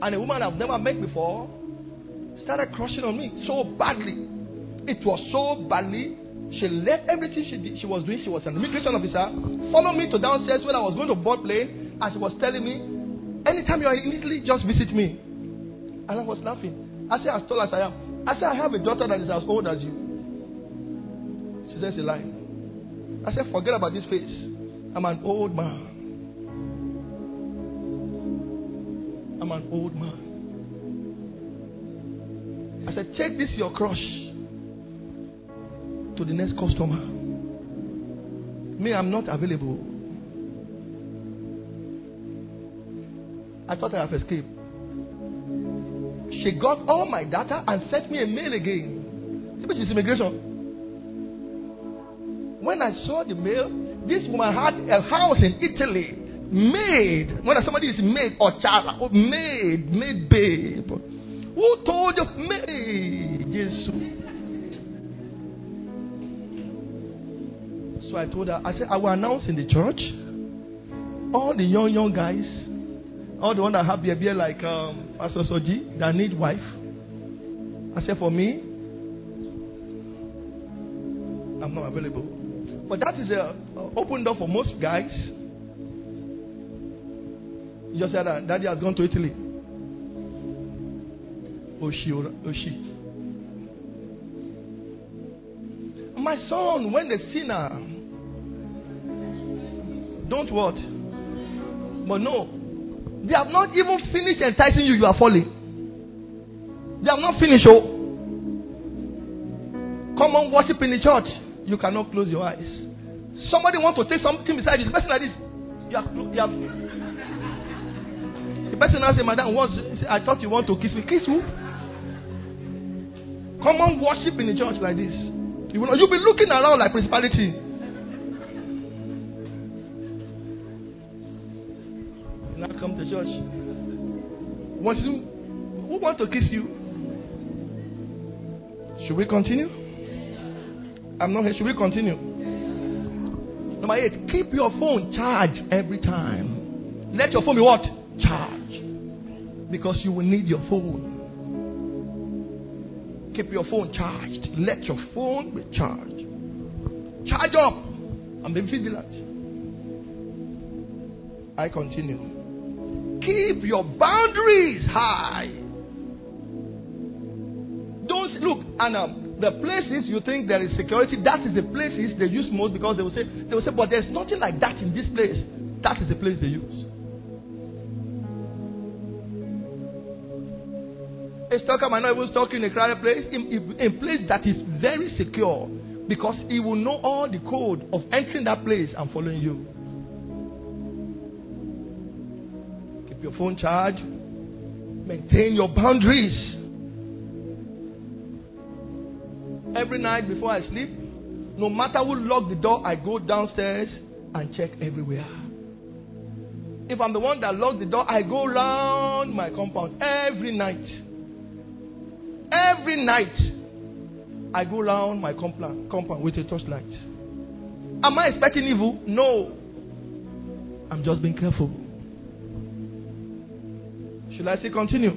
And a woman I've never met before started crushing on me so badly. It was so badly. She left everything she did, she was doing. She was an immigration officer. Followed me to downstairs when I was going to board plane. And she was telling me, anytime you are in Italy, just visit me. And I was laughing. I said, as tall as I am. I said, I have a daughter that is as old as you. She says, a lie. I said, forget about this face. I'm an old man. I'm an old man. I said, take this your crush to the next customer. Me, I'm not available. I thought I have escaped. She got all my data and sent me a mail again. Which is immigration. When I saw the mail, this woman had a house in Italy. Made. When somebody is made or child, made, made babe. Who told you? Made. Jesus. So I told her, I said, I will announce in the church. All the young, young guys, all the one that have beer, beer like um, Pastor Soji, that need wife. I said, for me, I'm not available. But that is a, a open door for most guys. You just said that daddy has gone to Italy. Oshi, Oshi. My son, when the sinner don't what? But no, they have not even finished enticing you, you are falling. They have not finished. Oh, come on, worship in the church. You cannot close your eyes. Somebody want to take something beside you. The person like this, you have, you have. The person now say, "Madam? I thought you want to kiss me. Kiss who? Come on, worship in the church like this. You will you'll be looking around like principality. To church. Want you? Who want to kiss you? Should we continue? I'm not here. Should we continue? Number eight, keep your phone charged every time. Let your phone be what? Charged. Because you will need your phone. Keep your phone charged. Let your phone be charged. Charge up and be vigilant. I continue. Keep your boundaries high. Don't look, um, the places you think there is security, that is the places they use most because they will say, they will say, but there's nothing like that in this place. That is the place they use. A stalker might not even stalk in a crowded place, in a place that is very secure, because he will know all the code of entering that place and following you. Your phone charged, maintain your boundaries. Every night before I sleep, no matter who lock the door, I go downstairs and check everywhere. If I'm the one that locks the door, I go round my compound every night. Every night, I go around my compound, compound with a torchlight. Am I expecting evil? No. I'm just being careful. Should I say continue?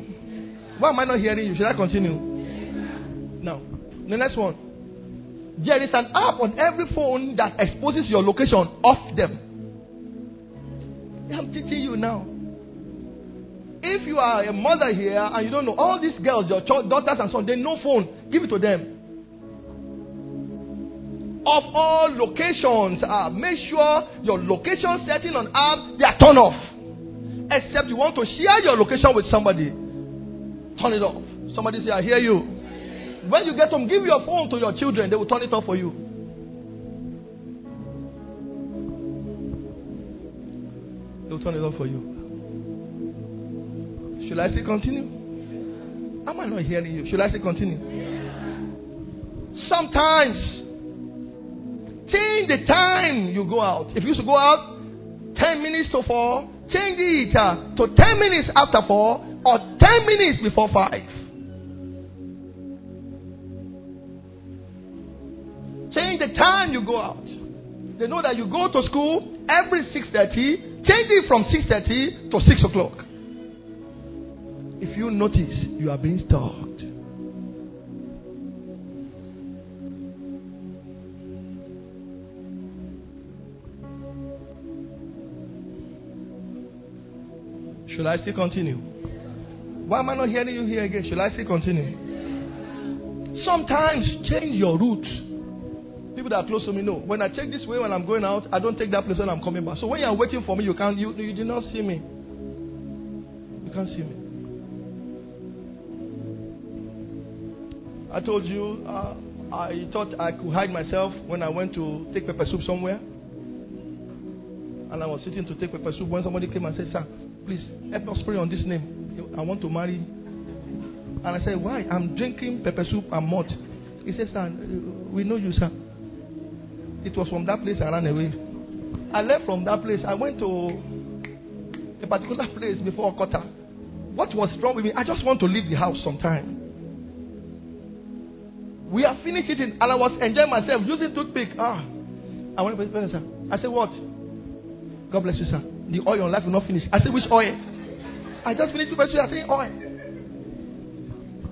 Why am I not hearing you? Should I continue? Now, the next one. There is an app on every phone that exposes your location off them. I'm teaching you now. If you are a mother here and you don't know, all these girls, your daughters and so on, they know phone. Give it to them. Of all locations, uh, make sure your location setting on app they are turned off. Except you want to share your location with somebody, turn it off. Somebody say, "I hear you." When you get home, give your phone to your children; they will turn it off for you. They'll turn it off for you. Should I say continue? Am I not hearing you? Should I say continue? Sometimes change the time you go out. If you used to go out 10 minutes to 4, change it uh, to 10 minutes after 4 or 10 minutes before 5. Change the time you go out. They know that you go to school every 6.30. Change it from 6.30 to 6 o'clock. If you notice, you are being stalked. Should I still continue? Why am I not hearing you here again? Should I still continue? Sometimes change your route. People that are close to me know. When I take this way when I'm going out, I don't take that place when I'm coming back. So when you're waiting for me, you can't you, you did not see me. You can't see me. I told you uh, I thought I could hide myself when I went to take pepper soup somewhere. And I was sitting to take pepper soup when somebody came and said, Sir, please help us pray on this name. I want to marry. And I said, Why? I'm drinking pepper soup and malt. He said, Sir, we know you, sir. It was from that place I ran away. I left from that place. I went to a particular place before Okota. What was wrong with me? I just want to leave the house sometime. We are finished eating, and I was enjoying myself using toothpick. Ah, I went to the sir. I said, What? God bless you, sir. The oil on life will not finish. I said, Which oil? I just finished the question. I said, Oil.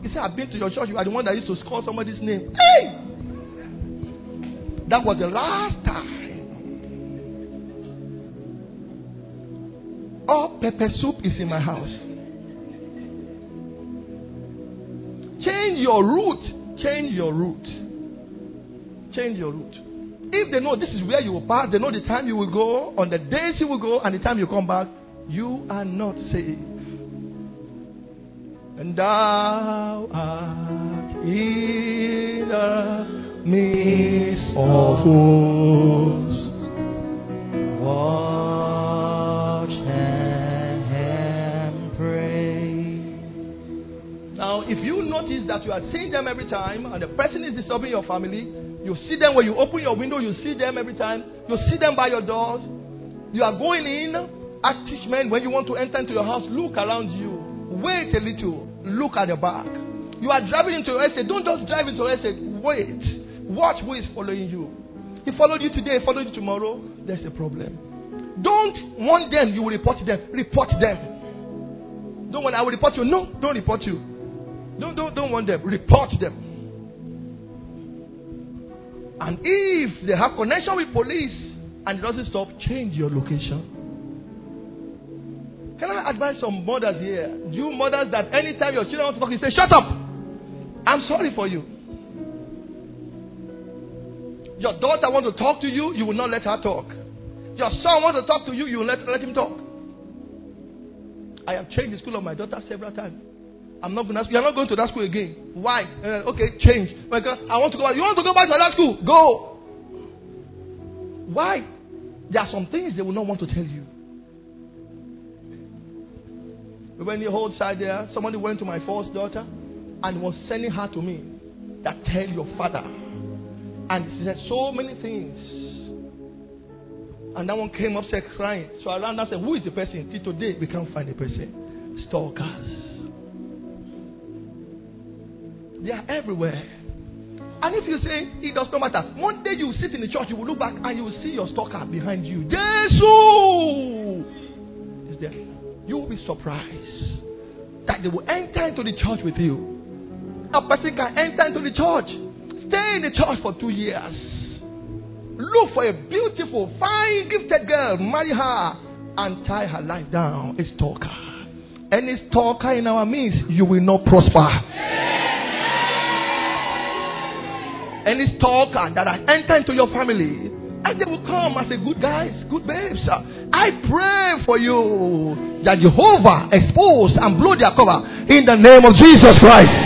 He said, I've been to your church. You are the one that used to call somebody's name. Hey! That was the last time. All pepper soup is in my house. Change your route Change your route. change your route. If they know this is where you will pass, they know the time you will go, on the days you will go, and the time you come back, you are not safe. And thou art in the midst of woes. If you notice that you are seeing them every time and the person is disturbing your family, you see them when you open your window, you see them every time, you see them by your doors, you are going in, act men when you want to enter into your house, look around you, wait a little, look at the back. You are driving into your estate, don't just drive into your estate, wait, watch who is following you. He followed you today, he followed you tomorrow, there's a problem. Don't want them, you will report them. Report them. Don't want I will report you. No, don't report you. Don't, don't, don't want them. Report them. And if they have connection with police and it doesn't stop, change your location. Can I advise some mothers here? You mothers that anytime your children want to talk, you say, Shut up! I'm sorry for you. Your daughter want to talk to you, you will not let her talk. Your son want to talk to you, you will let, let him talk. I have changed the school of my daughter several times. I'm not going to. You're not going to that school again. Why? Uh, okay, change. I want to go back. You want to go back to that school? Go. Why? There are some things they will not want to tell you. When the whole side there, somebody went to my first daughter and was sending her to me. That tell your father. And she said so many things. And that one came up upset crying. So I ran and said, Who is the person? Till today, we can't find the person. Stalkers. They are everywhere. And if you say it does not matter, one day you sit in the church, you will look back and you will see your stalker behind you. Jesus is there. You will be surprised that they will enter into the church with you. A person can enter into the church, stay in the church for two years, look for a beautiful, fine, gifted girl, marry her, and tie her life down. A stalker. Any stalker in our midst, you will not prosper any stalker that has entered into your family, and they will come and say, Good guys, good babes. I pray for you that Jehovah expose and blow their cover in the name of Jesus Christ.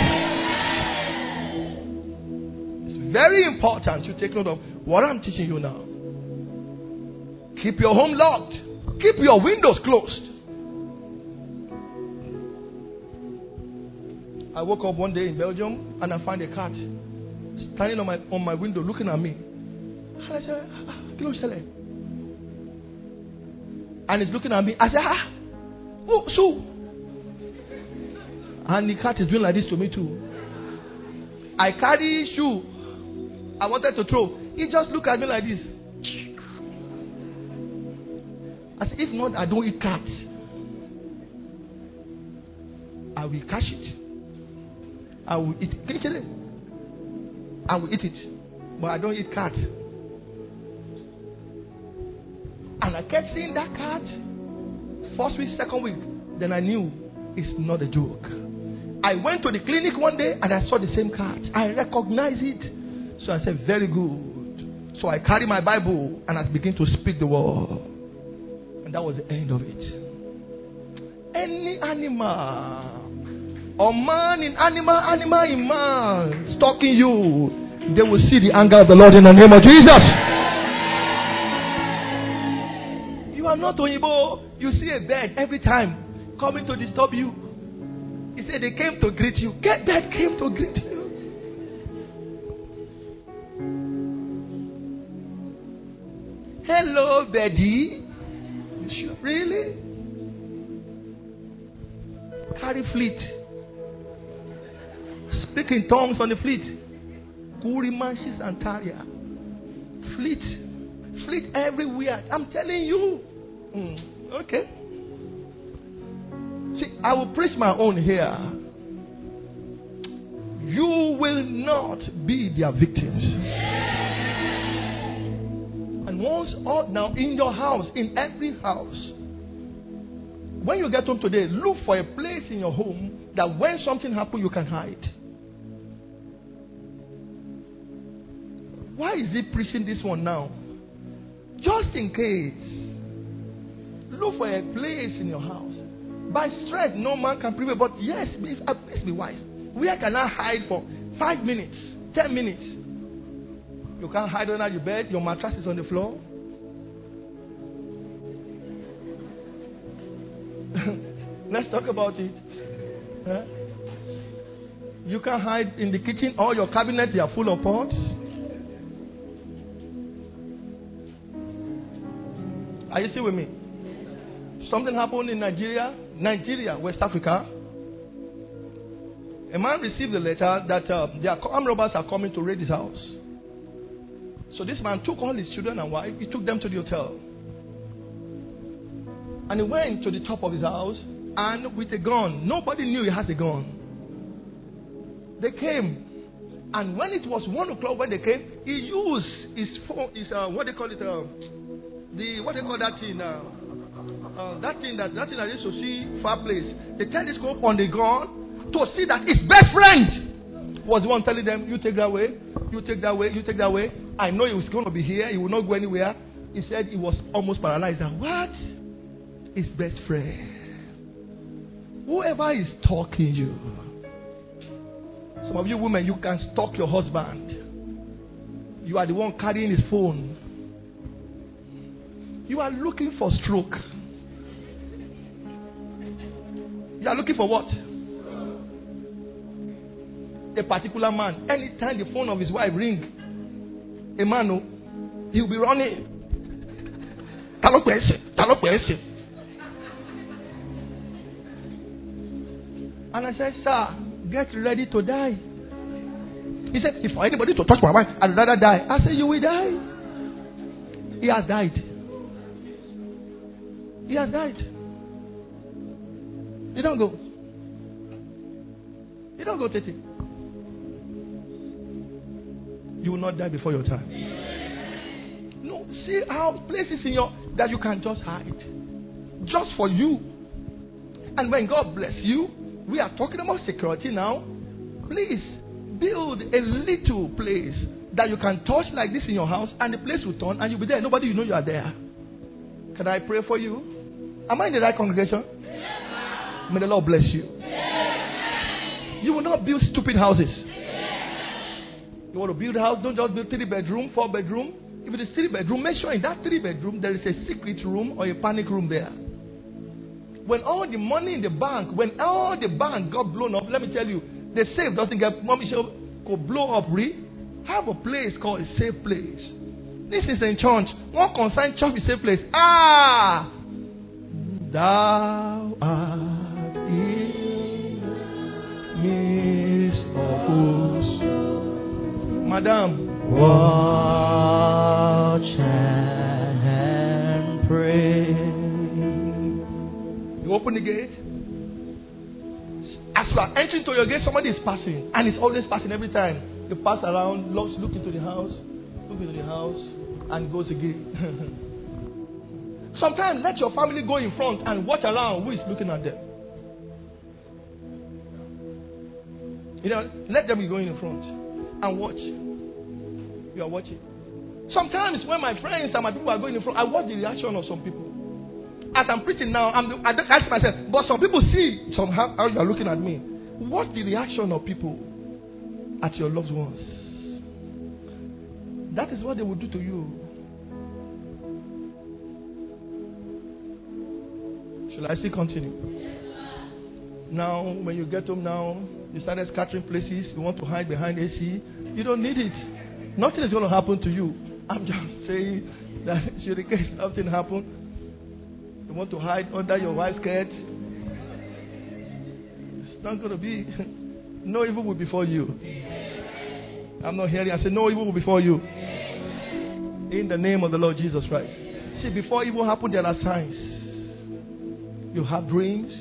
It's very important to take note of what I'm teaching you now. Keep your home locked, keep your windows closed. I woke up one day in Belgium and I found a cat standing on my on my window looking at me. And I said, ah, And he's looking at me. I said, ah, oh, so. And the cat is doing like this to me too. I carry shoe. I wanted to throw. He just looked at me like this. Said, if not, I don't eat cat. I will catch it. I will eat Can you it. I will eat it. But I don't eat cat. And I kept seeing that cat. First week, second week. Then I knew it's not a joke. I went to the clinic one day and I saw the same cat. I recognized it. So I said, Very good. So I carried my Bible and I began to speak the word. And that was the end of it. Any animal or man in animal, animal in man, stalking you, they will see the anger of the Lord in the name of Jesus. You are not Oyibo. You see a bird every time coming to disturb you. He said they came to greet you. Get that came to greet you. Hello, Betty. Really? Carry fleet. Speak in tongues on the fleet. Kurimanshis and Taria. Fleet. Fleet everywhere. I'm telling you. Mm, okay. See, I will preach my own here. You will not be their victims. And once, all, now in your house, in every house, when you get home today, look for a place in your home that when something happens, you can hide. Why is he preaching this one now? Just in case. Look for a place in your house. By strength, no man can prevail. But yes, please, uh, please be wise. Where can I hide for five minutes, ten minutes? You can't hide under your bed. Your mattress is on the floor. Let's talk about it. Huh? You can hide in the kitchen. All your cabinets are full of pots. Are you still with me? Something happened in Nigeria, Nigeria, West Africa. A man received a letter that uh, their armed robbers are coming to raid his house. So this man took all his children and wife, he took them to the hotel. And he went to the top of his house and with a gun. Nobody knew he had a gun. They came. And when it was one o'clock when they came, he used his phone, his uh, what they call it, uh, the what they call that thing, uh, uh, that thing that that thing that used to see far place. The telescope on the ground to see that his best friend was the one telling them, "You take that way, you take that way, you take that way." I know he was going to be here. He will not go anywhere. He said he was almost paralyzed. And what? His best friend. Whoever is talking you. Some of you women, you can stalk your husband. You are the one carrying his phone. You are looking for stroke. You are looking for what? A particular man. Anytime the phone of his wife ring, a man, oh, he will be running. And I said, Sir, get ready to die. He said, If for anybody to touch my wife, I'd rather die. I said, You will die. He has died. He has died. You don't go. You don't go, Tete. You will not die before your time. No, see how places in your that you can just hide. Just for you. And when God bless you, we are talking about security now. Please build a little place that you can touch like this in your house, and the place will turn, and you'll be there. Nobody will know you are there. Can I pray for you? Am I in the right congregation? Yes. May the Lord bless you. Yes. You will not build stupid houses. Yes. You want to build a house? Don't just build three bedroom, four bedroom. If it is three bedroom, make sure in that three bedroom there is a secret room or a panic room there when all the money in the bank, when all the bank got blown up, let me tell you, the safe doesn't get mommy show could blow up, re. Have a place called a safe place. This is in church. One concern church is safe place. Ah, thou art in midst of us, Madam. Watch and pray. You open the gate. As you are entering to your gate, somebody is passing. And it's always passing every time. You pass around, looks, look into the house, look into the house, and goes again. Sometimes let your family go in front and watch around who is looking at them. You know, let them be going in front and watch. You are watching. Sometimes when my friends and my people are going in front, I watch the reaction of some people as I'm preaching now, I'm, I ask myself, but some people see somehow how you are looking at me. What's the reaction of people at your loved ones? That is what they will do to you. Shall I still continue? Now, when you get home now, you started scattering places, you want to hide behind AC. You don't need it. Nothing is going to happen to you. I'm just saying that should in case something happen, you want to hide under your wife's skirt? It's not going to be. No evil will befall you. I'm not hearing. I said, No evil will befall you. In the name of the Lord Jesus Christ. See, before evil happen, there are signs. You have dreams.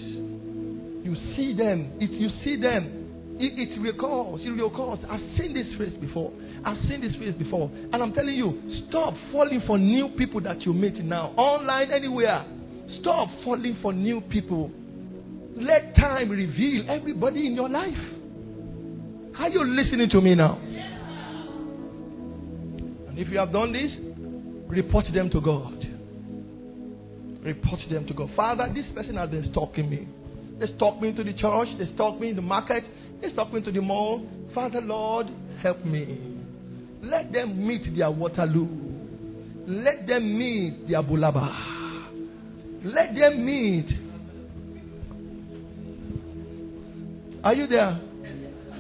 You see them. If you see them, it, it recalls. It recalls. I've seen this face before. I've seen this face before. And I'm telling you, stop falling for new people that you meet now. Online, anywhere. Stop falling for new people. Let time reveal everybody in your life. Are you listening to me now? And if you have done this, report them to God. Report them to God. Father, this person has been stalking me. They stalk me to the church. They stalk me in the market. They stalk me to the mall. Father, Lord, help me. Let them meet their Waterloo. Let them meet their Bulaba. Let them meet. Are you there?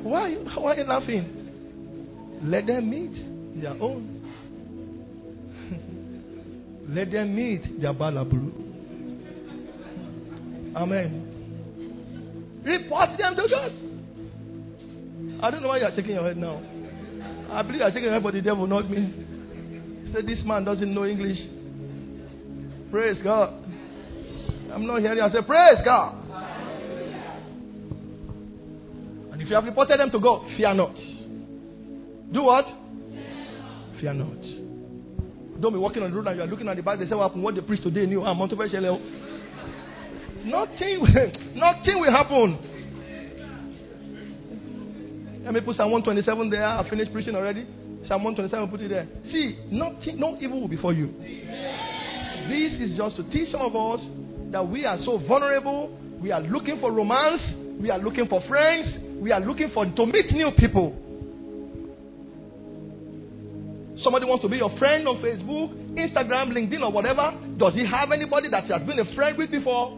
Why, why are you laughing? Let them meet their own. Let them meet their Balabru. Amen. Report them to God. I don't know why you are shaking your head now. I believe you are shaking your head for the devil, not me. Say this man doesn't know English. Praise God. I'm not hearing. I say, Praise God. And if you have reported them to God, fear not. Do what? Fear not. Don't be walking on the road and you are looking at the Bible. They say, What happened? What they preached today? New. Ah, I'm Nothing, nothing will happen. Let me put Psalm 127 there. I finished preaching already. Psalm 127, put it there. See, nothing, no evil will befall you. This is just to teach some of us that we are so vulnerable. We are looking for romance. We are looking for friends. We are looking for to meet new people. Somebody wants to be your friend on Facebook, Instagram, LinkedIn, or whatever. Does he have anybody that he has been a friend with before?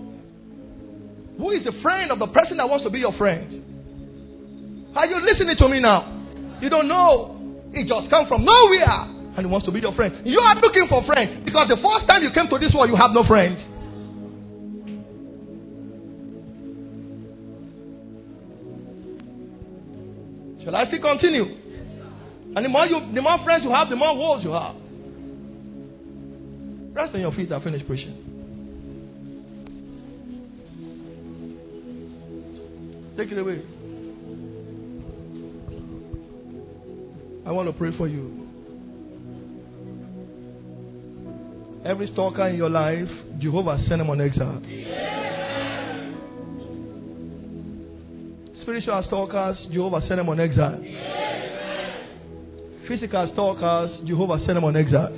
Who is the friend of the person that wants to be your friend? Are you listening to me now? You don't know. It just comes from nowhere and he wants to be your friend. You are looking for friends because the first time you came to this world, you have no friends. Shall I still continue? And the more you, the more friends you have, the more walls you have. Rest on your feet and finish preaching. Take it away. I want to pray for you. Every stalker in your life, Jehovah send them on exile. Spiritual stalkers, Jehovah send them on exile. Physical stalkers, Jehovah send them on exile.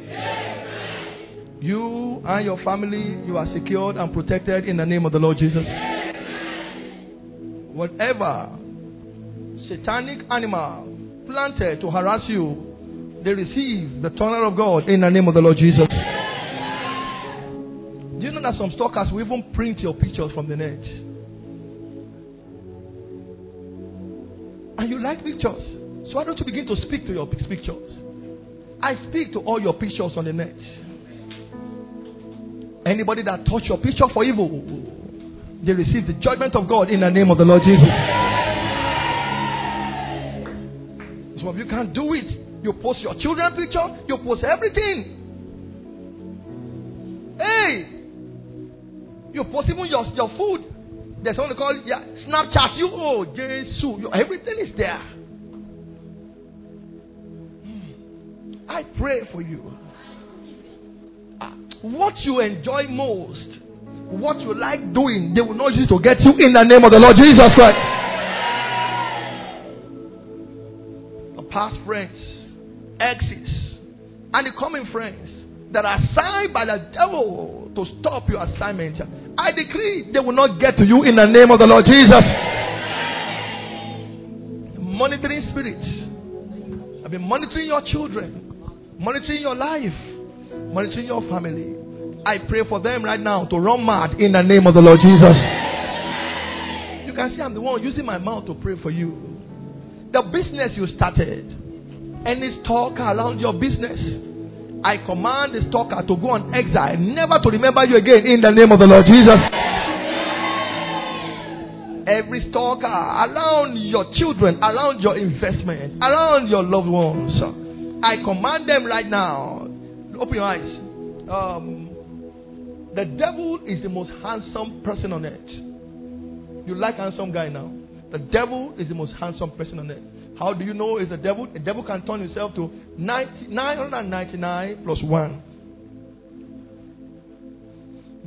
You and your family, you are secured and protected in the name of the Lord Jesus. Whatever satanic animal planted to harass you, they receive the tunnel of God in the name of the Lord Jesus. Do you know that some stalkers will even print your pictures from the net? And you like pictures. So why don't you begin to speak to your pictures? I speak to all your pictures on the net. Anybody that touch your picture for evil, they receive the judgment of God in the name of the Lord Jesus. Some of you can't do it. You post your children picture, you post everything. Hey! You post even your, your food. There's something called yeah, Snapchat. You, oh, Jesus. everything is there. I pray for you. Ah, what you enjoy most, what you like doing, they will not use to get you in the name of the Lord Jesus Christ. past friends, exes, and the coming friends that are signed by the devil to stop your assignment. I decree they will not get to you in the name of the Lord Jesus. Monitoring spirits. I've been monitoring your children, monitoring your life, monitoring your family. I pray for them right now to run mad in the name of the Lord Jesus. You can see I'm the one using my mouth to pray for you. The business you started, any stalker around your business, I command the stalker to go on exile, never to remember you again in the name of the Lord Jesus. Every stalker around your children, around your investment, around your loved ones, I command them right now. Open your eyes. Um, the devil is the most handsome person on earth. You like handsome guy now? The devil is the most handsome person on earth. How do you know it's the devil? The devil can turn himself to 90, 999 plus 1.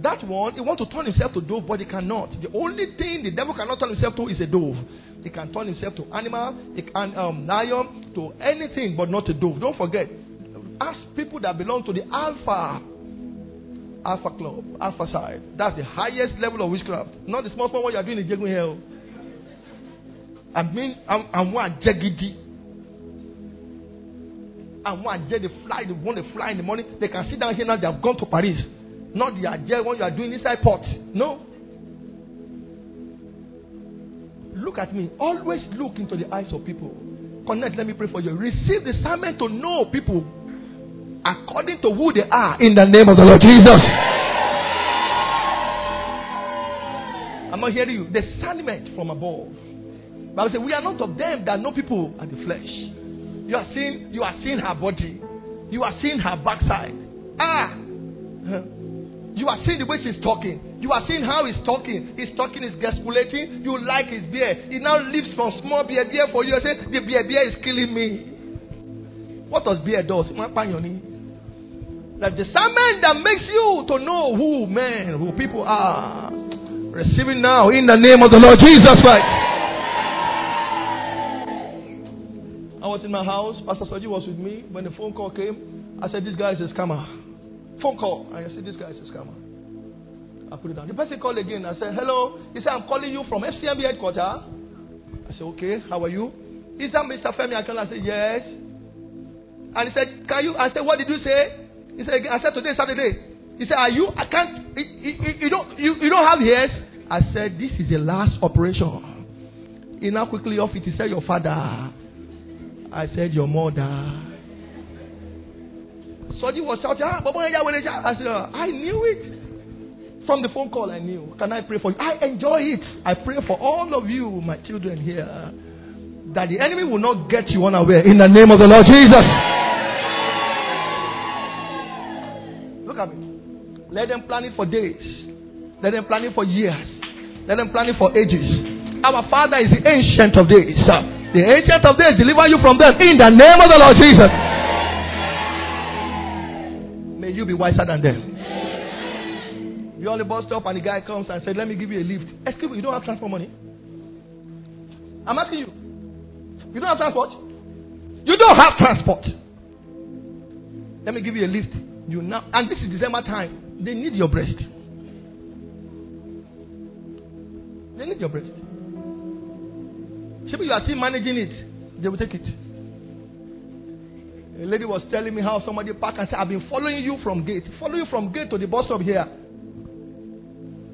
That one, he wants to turn himself to dove, but he cannot. The only thing the devil cannot turn himself to is a dove. He can turn himself to animal, he can um, lion, to anything, but not a dove. Don't forget, Ask people that belong to the Alpha Alpha Club, Alpha side. That's the highest level of witchcraft. Not the small small one you are doing in Jegun Hell. I mean, I'm, one jegidi. And one jet, they fly, they want to fly in the morning. They can sit down here now, they have gone to Paris. Not the jet when you are doing inside port. No. Look at me. Always look into the eyes of people. Connect, let me pray for you. Receive the assignment to know people according to who they are in the name of the Lord Jesus. I'm not hearing you. Discernment from above. Bible says we are not of them that know people at the flesh. You are seeing, you are seeing her body. You are seeing her backside. Ah, you are seeing the way she's talking. You are seeing how he's talking. He's talking, he's gesticulating. You like his beer. He now lives from small beer, beer for you. I say the beer, beer is killing me. What does beer do? That The discernment that makes you to know who men, who people are. Receiving now in the name of the Lord Jesus Christ. I was in my house. Pastor Soji was with me. When the phone call came, I said, This guy is a scammer. Phone call. And I said, This guy is a scammer. I put it down. The person called again. I said, Hello. He said, I'm calling you from FCMB headquarters. I said, Okay, how are you? Is that Mr. Femi Akinola? I said, Yes. And he said, Can you? I said, What did you say? He said, I said, today is Saturday. He said, Are you? I can't. You, you, don't, you, you don't have ears? I said, This is the last operation. He now quickly off it. He said, Your father. I said, Your mother. Soji was shouting, ah, I said, I knew it. From the phone call, I knew. Can I pray for you? I enjoy it. I pray for all of you, my children here, that the enemy will not get you unaware. In the name of the Lord Jesus. Look at me. Let them plan it for days. Let them plan it for years. Let them plan it for ages. Our Father is the ancient of days. The ancient of days deliver you from them in the name of the Lord Jesus. May you be wiser than them. You on the bus stop and the guy comes and said, Let me give you a lift. Excuse me, you don't have transport money? I'm asking you. You don't have transport? You don't have transport. Let me give you a lift. You now, and this is December time. They need your breast. They need your breast. Maybe you are still managing it. They will take it. A lady was telling me how somebody parked and said, I've been following you from gate. Follow you from gate to the bus stop here.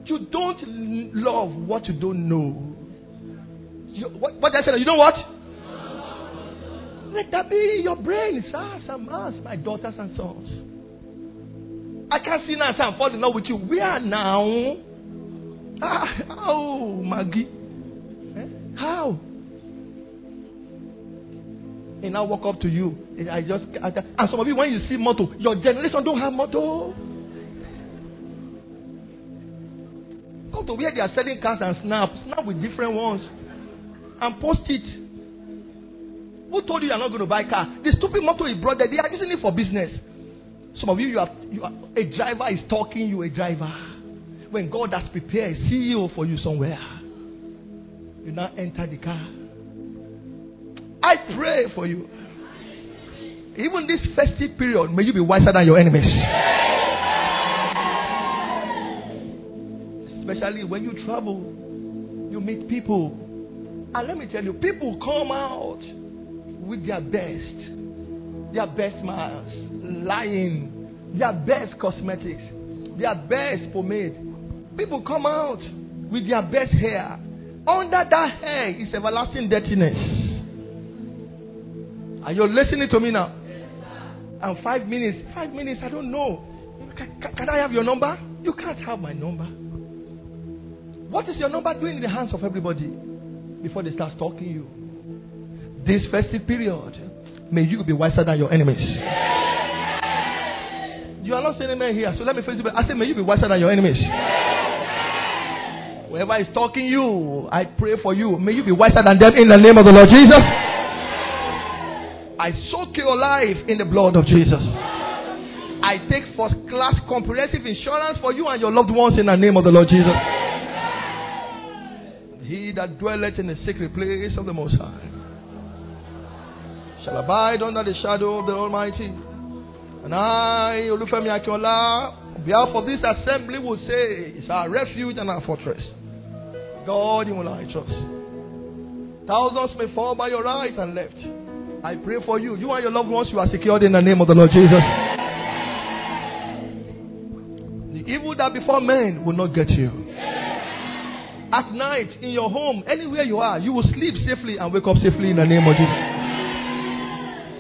You don't love what you don't know. You, what, what I said, you know what? Let that be your brain, sons and moms, my daughters and sons. I can't see now, I'm falling in love with you. We are now? Ah, how, Maggie? Eh? How? And I walk up to you. I just I, and some of you, when you see motto, your generation don't have motto. Go to where they are selling cars and snap, snap with different ones, and post it. Who told you you are not going to buy car? The stupid motto is brought there. They are using it for business. Some of you, you are, you are, a driver is talking you a driver. When God has prepared a CEO for you somewhere, you now enter the car. I pray for you. Even this festive period, may you be wiser than your enemies. Especially when you travel, you meet people. And let me tell you, people come out with their best their best smiles, lying, their best cosmetics, their best pomade. People come out with their best hair. Under that hair is everlasting dirtiness. Are you listening to me now? And five minutes, five minutes, I don't know. Can, can, I have your number? You can't have my number. What is your number doing in the hands of everybody before they start stalking you? This festive period, May you be wiser than your enemies. You are not saying amen here, so let me face it. I say, may you be wiser than your enemies. Whoever is talking you, I pray for you. May you be wiser than them in the name of the Lord Jesus. I soak your life in the blood of Jesus. I take first class comprehensive insurance for you and your loved ones in the name of the Lord Jesus. He that dwelleth in the secret place of the Most High shall abide under the shadow of the Almighty. And I, Olufemi Akinola, on behalf of this assembly, will say, it's our refuge and our fortress. God, you will light us. Thousands may fall by your right and left. I pray for you. You and your loved ones, you are secured in the name of the Lord Jesus. The evil that before men will not get you. At night, in your home, anywhere you are, you will sleep safely and wake up safely in the name of Jesus.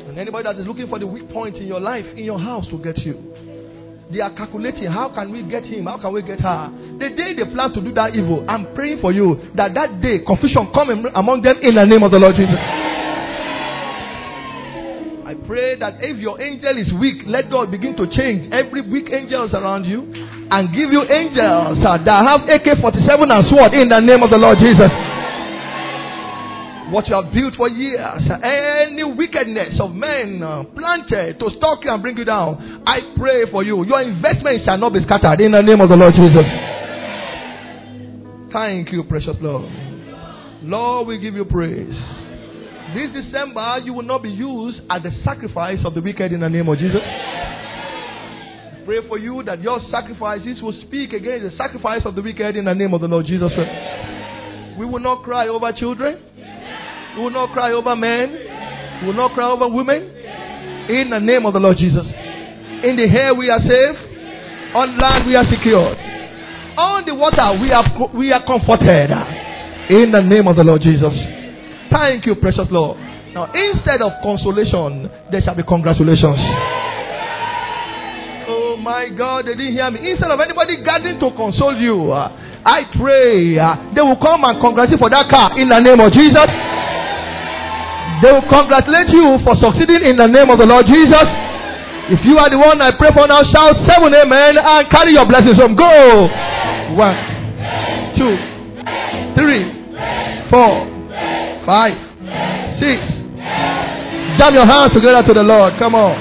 And anybody that is looking for the weak point in your life, in your house, will get you. They are calculating how can we get him, how can we get her. The day they plan to do that evil, I'm praying for you that that day confusion come among them in the name of the Lord Jesus. Pray that if your angel is weak, let God begin to change every weak angels around you and give you angels uh, that have AK 47 and sword in the name of the Lord Jesus what you have built for years, any wickedness of men uh, planted to stalk you and bring you down, I pray for you. Your investment shall not be scattered in the name of the Lord Jesus. Thank you, precious Lord. Lord, we give you praise. This December, you will not be used as the sacrifice of the wicked in the name of Jesus. Pray for you that your sacrifices will speak against the sacrifice of the wicked in the name of the Lord Jesus. We will not cry over children. We will not cry over men. We will not cry over women. In the name of the Lord Jesus. In the air we are safe. On land we are secured. On the water we are we are comforted. In the name of the Lord Jesus. Thank you, precious Lord. Now, instead of consolation, there shall be congratulations. Oh my God, they didn't hear me. Instead of anybody gathering to console you, uh, I pray uh, they will come and congratulate you for that car in the name of Jesus. They will congratulate you for succeeding in the name of the Lord Jesus. If you are the one I pray for now, shout seven amen and carry your blessings home. Go. One, two, three, four, five, six. Jam your hands together to the Lord. Come on.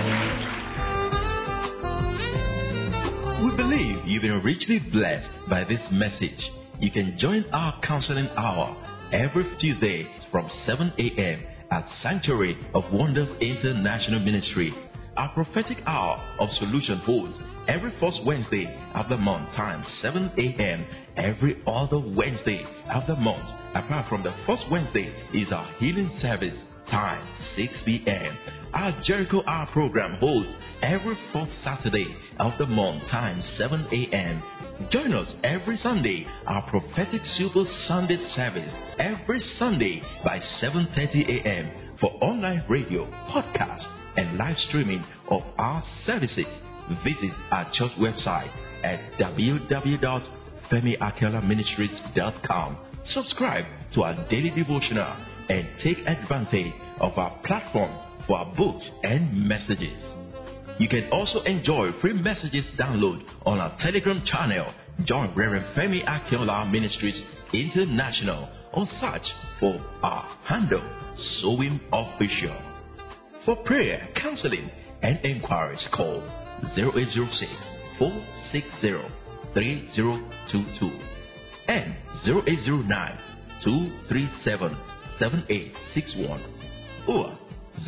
We believe you've been richly blessed by this message. You can join our counseling hour every Tuesday from 7 a.m at Sanctuary of Wonders International Ministry. Our prophetic hour of solution holds every first Wednesday of the month, time 7 a.m. Every other Wednesday of the month, apart from the first Wednesday, is our healing service, time 6 p.m. Our Jericho Hour program holds every fourth Saturday of the month, time 7 a.m. Join us every Sunday, our prophetic Super Sunday service, every Sunday by 7.30 a.m. for online radio, podcast, and live streaming of our services. Visit our church website at www.femiakelaministries.com. Subscribe to our daily devotional and take advantage of our platform for our books and messages. You can also enjoy free messages download on our Telegram channel. Join Reverend Femi Akinola Ministries International or search for our handle, Sowing Official. For prayer, counseling, and inquiries, call 0806 460 3022 and 0809 237 7861 or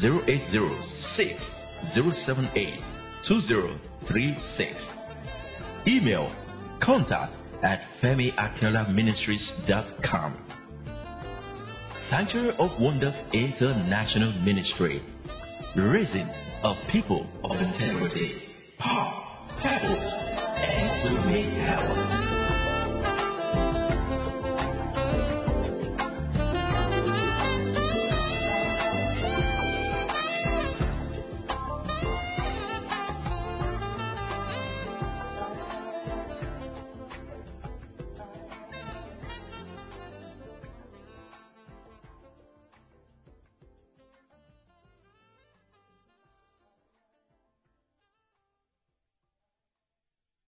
0806 078 2036. Email contact at femiakelaministries.com. Sanctuary of Wonders International Ministry, raising a people of integrity, Heart, pebbles, and we make.